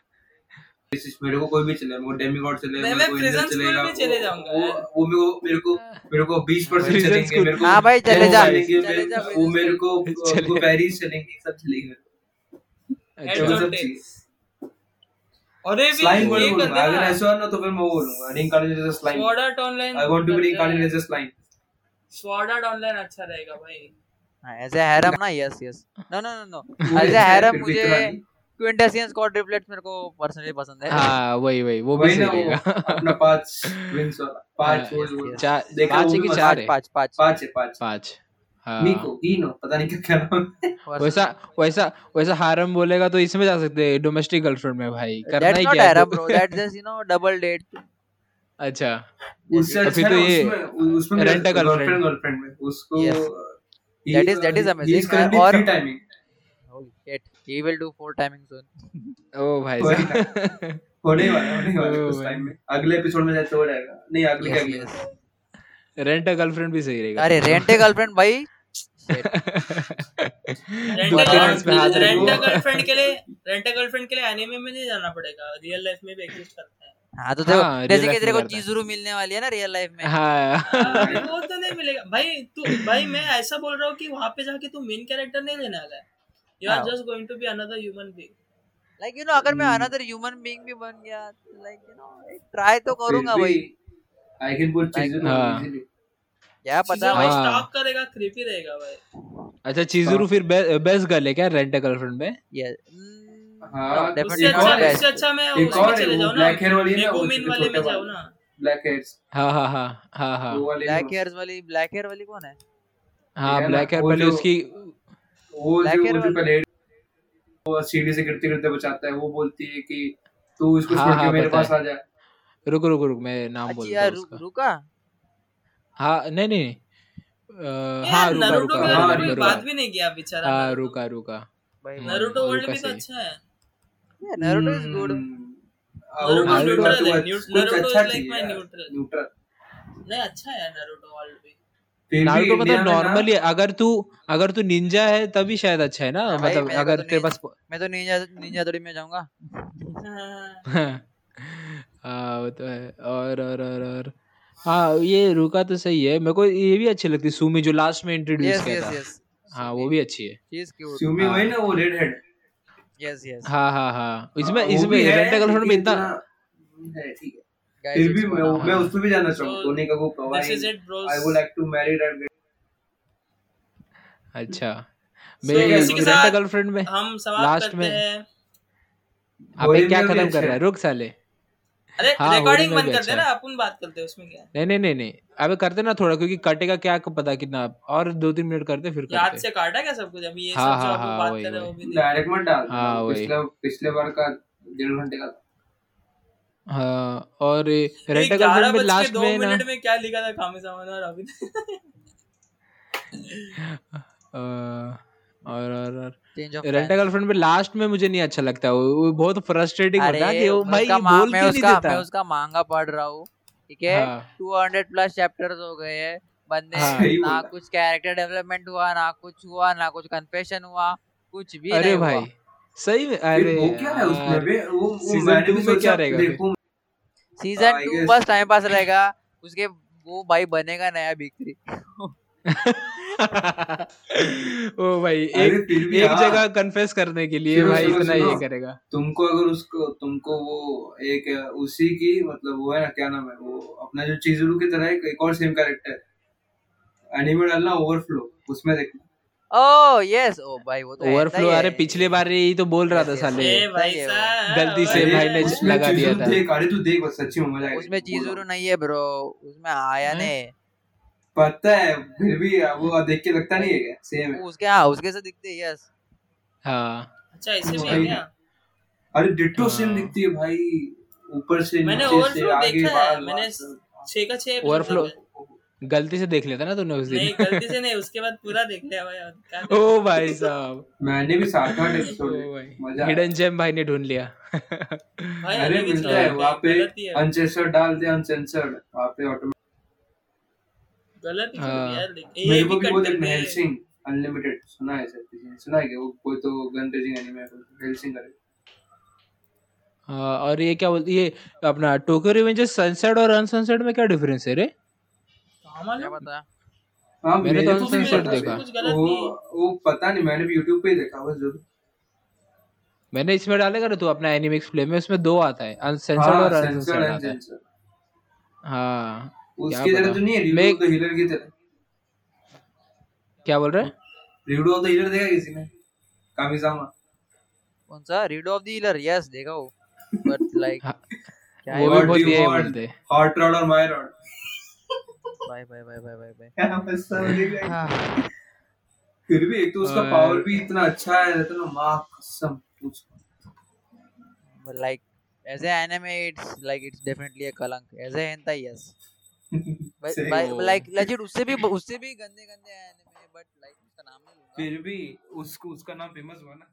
मेरे को कोई भी चले मेरे को डेमीगॉड चले मैं- मैं को school चलेगा भी चले जाऊँगा। वो वो मेरे को मेरे को मेरे को 20% Prison चलेंगे मेरे को हाँ भाई, चले जा, चले जा वो मेरे को। वो पेरिस चलेंगे। सब चलेंगे अच्छा। स्लाइम ये वर्ड कर बोलूँगा अगर ऐसा हो ना तो फिर मैं बोलूँगा reincarnated as slime sword art online I want to be reincarnated as slime sword art online अच्छा रहेगा भाई। एज ए हैरम ना yes yes no no no no as a harem मुझे क्विंटेसियंस क्वाड्रिप्लेट्स मेरे को पर्सनली पसंद है। हाँ वही वही वो भी सही रहेगा। अपना पाँच विंग्स वाला पाँच हाँ, yes. चार देखा पाँच है कि चार है? पाँच पाँच। पाँच है पाँच। पाँच हाँ। मीको हीनो पता नहीं क्या क्या नाम वैसा वैसा वैसा हारम बोलेगा तो इसमें जा सकते हैं डोमेस्टिक गर्लफ्रेंड में भाई। करना ही क्या है तो- bro that's just you know double date अच्छा। उससे तो अच्छा फिर तो ये उसमें rent गर्लफ्रेंड गर्लफ्रेंड में उसको Yes. That is- that is और timing he will do four timing soon. ओ भाई साहब। होने वाला होने वाला Oh, उस टाइम में। अगले एपिसोड में जाते हो रहेगा नहीं अगले yes, अगले। yes. रेंट अ गर्लफ्रेंड भी सही रहेगा। अरे रेंट ए गर्लफ्रेंड भाई। Shit. रेंट दो तीन इंच पे हाथ रेंट रखो। गर्लफ्रेंड के लिए रेंट गर्लफ्रेंड के लिए एनीमे में नहीं जाना पड़ेगा। रियल लाइफ में भी एग्जिस्ट करता है। हाँ तो देखो हाँ, जैसे कि तेरे को चीजरू मिलने वाली है ना रियल लाइफ में। हाँ। वो तो नहीं मिलेगा। भाई तू भाई मैं ऐसा बोल रहा हूँ कि वहाँ पे जाके तू मेन कैरेक्टर नहीं लेने आ है। You are. Just going to be another human being like you know अगर मैं. अनदर ह्यूमन बीइंग भी बन गया लाइक यू नो ट्राई तो करूँगा भाई आई कैन पुट Like- चीज़ों। इजीली क्या पता भाई हाँ। स्टॉक करेगा क्रीपी रहेगा भाई। अच्छा चीजरू फिर बेस्ट गर्ल है क्या रेंट अ गर्लफ्रेंड में? ये हाँ, एक अच्छा अच्छा मैं उसमें चले जाऊँ ना। ब्लैक हेयर वाली ना वो मेगुमिन वाले में जाऊँ ना। ब्लैक हेयर्स हाँ हाँ हाँ हाँ हाँ। ब्लैक हेयर्स वाली ब्लैक हेयर वाली कौन है? हाँ ब्लैक हेयर वो पहले जो- उसकी वो जो जो पहले वो सीढ़ी से गिरते गिरते बचाता है वो बोलती है कि तू इसको हाँ, छोड़ के हाँ, मेरे पास आ जा। रुक रुक रुक मैं नाम अच्छी बोलता यार हूँ उसका। रुका? हाँ नहीं नहीं। हाँ रुका रुका हाँ, रुका। बात भी नहीं किया बेचारा। हाँ रुका रुका। भाई हाँ, नरूटो वर्ल्ड भी तो अच्छा है। Naruto is good Naruto neutral है न्यू- कुछ नारुतो अच्छा is like my neutral neutral नहीं अच्छा है नारुतो वर्ल्ड भी। नारुतो मतलब में ना नॉर्मली अगर तू अगर तू निंजा है तभी शायद अच्छा है ना? मतलब मेरे अगर तो तेरे पास मैं तो निंजा निंजा थोड़ी में जाऊँगा। हाँ वो तो है। और और और और। हाँ ये रुका तो सही है। मेरे को ये भी अच्छी लगती है सुमी जो लास्ट में इंट्रोड्यूस यस किया था। यस हाँ वो भी अच्छी है। सुमी हाँ। वही ना वो रेड हेड यस यस हाँ हाँ। हाँ इसमें इसमें है, रेंट गर्लफ्रेंड में लेकिन इतना फिर भी मैं मैं हाँ। उसमें भी जाना चाहूँगा टोनी का वो this kawaii is it bros I would like to marry that अच्छा। मेरे के साथ गर्लफ्रेंड में हम समाप्त लास्ट करते में। हैं। क्या खत्म अच्छा। कर रहा है? है। रुक साले। अरे हाँ, रिकॉर्डिंग बंद कर अच्छा। देना अपन बात करते हैं उसमें क्या? नहीं नहीं नहीं नहीं। अबे करते ना थोड़ा क्योंकि कटेगा क्या पता कितना और दो तीन मिनट करते फिर याद से काटा क्या सब कुछ? अभी ये हाँ, सब हाँ, आप हाँ, बात कर रहे हो। डायरेक्ट मत डाल। हाँ, पिछले पिछले बार का डेढ़ घंटे का हाँ और रेंट ग्यारह गर्लफ्रेंड में लास्ट में ना मिनट में क्या लिखा था कामी सामान और अभी और और और। रेंट गर्लफ्रेंड में लास्ट में मुझे नहीं अच्छा लगता वो, वो बहुत फ्रस्ट्रेटिंग होता है कि वो भाई बोल क्यों नहीं उसका मैं उसका मांगा पढ़ रहा हूँ ठीक है? टू हंड्रेड प्लस चैप्टर्स हो गए हैं बंदे हाँ। ना कुछ कैरेक्टर डेवलपमेंट हुआ ना कुछ हुआ ना कुछ कन्फेशन हुआ कुछ भी अरे नहीं भाई हुआ सही में अरे वो क्या है उसमें बे वो वो Season मैंने भी में क्या सोचा रहेगा फिर? सीज़न I टू बस टाइम पास रहेगा उसके वो भाई बनेगा नया बिग थ्री ओ भाई एक एक हाँ। जगह कन्फेस करने के लिए भाई इतना ये करेगा तुमको अगर उसको तुमको वो एक उसी की मतलब वो है ना क्या नाम है वो अपना जो चीजुरू की तरह एक, एक और सेम कैरेक्टर एनिमे डालना ओवरफ्लो उसमें देखना ओ यस ओ भाई वो तो ओवरफ्लो अरे पिछले बार यही तो बोल रहा था साले। भाई है गलती से भाई ने लगा दिया था। देख अरे तू देख बस सच्ची में मज़ा आएगा उसमें चीजूरू नहीं है ब्रो उसमें आया ने पता है फिर भी वो देख के लगता नहीं है क्या? सेम है। उसके हाँ उसके से दिखते हैं यस हाँ। अच्छा ऐसे भी है क्या? अरे डिट्टो सेम हाँ। दिखती है भाई। ऊपर से नीचे से ओवरफ्लो आगे देखा है मैंने बाल छह का छह episode Overflow- देखा है। गलती से देख लेता ना तूने उस दिन। नहीं गलती से नहीं उसके बाद पूरा देख लिया भाई ओ भाई साहब। मैंने भी सात आठ एपिसोड मज़ा हिडन जेम भाई ने ढूंढ लिया। भाई अरे ही मिलता है वहाँ पे ही है। अनसेंसर्ड डालते हैं अनसेंसर्ड वहाँ पे ऑटोमेटिक गलत ही। हाँ। चीज़ यार ये मेरे भी को भी कट वो कर देखना अनलिमिटेड सुना है सर किसी सुना है क्या? वो कोई तो गन रेजिंग एनिमे है हेल्सिंग करे। हाँ, और ये क्या बोलती ये अपना टोक्यो रिवेंजर्स सनसेट और अनसनसेट में क्या डिफरेंस है रे? क्या हाँ मैंने तो देखा। वो वो पता नहीं मैंने भी पे ही देखा ज़रूर मैंने इसमें डालेगा ना तू अपना एनिमिक्स प्ले में उसमें दो आता है अनसेंसर्ड हाँ और अनसेंसर्ड आता है। हाँ उसकी तरह तो नहीं है रिव्यू ऑफ़ द हीलर की तरह। क्या बोल रहे? हैं रिव्यू ऑफ़ द हीलर देखा किसी ने? कामिजामा। कौन सा? Redo of the healer yes देखा वो। बट लाइक हाँ, क्या वो भी बहुत ये बोलते हैं। हॉट रॉड और my rod bye bye bye bye bye bye. गए? हाँ फिर भी एक तो उसका और- पावर भी इतना अच्छा है रहता ना माँ कसम पूछ। But like as a anime it's like it's definitely a kalank as a hentai yes. But, by, like legit उससे भी उससे भी गंदे गंदे anime but like उसका नाम नहीं लूँगा। फिर भी उसको उसका नाम फ़ेमस हुआ ना?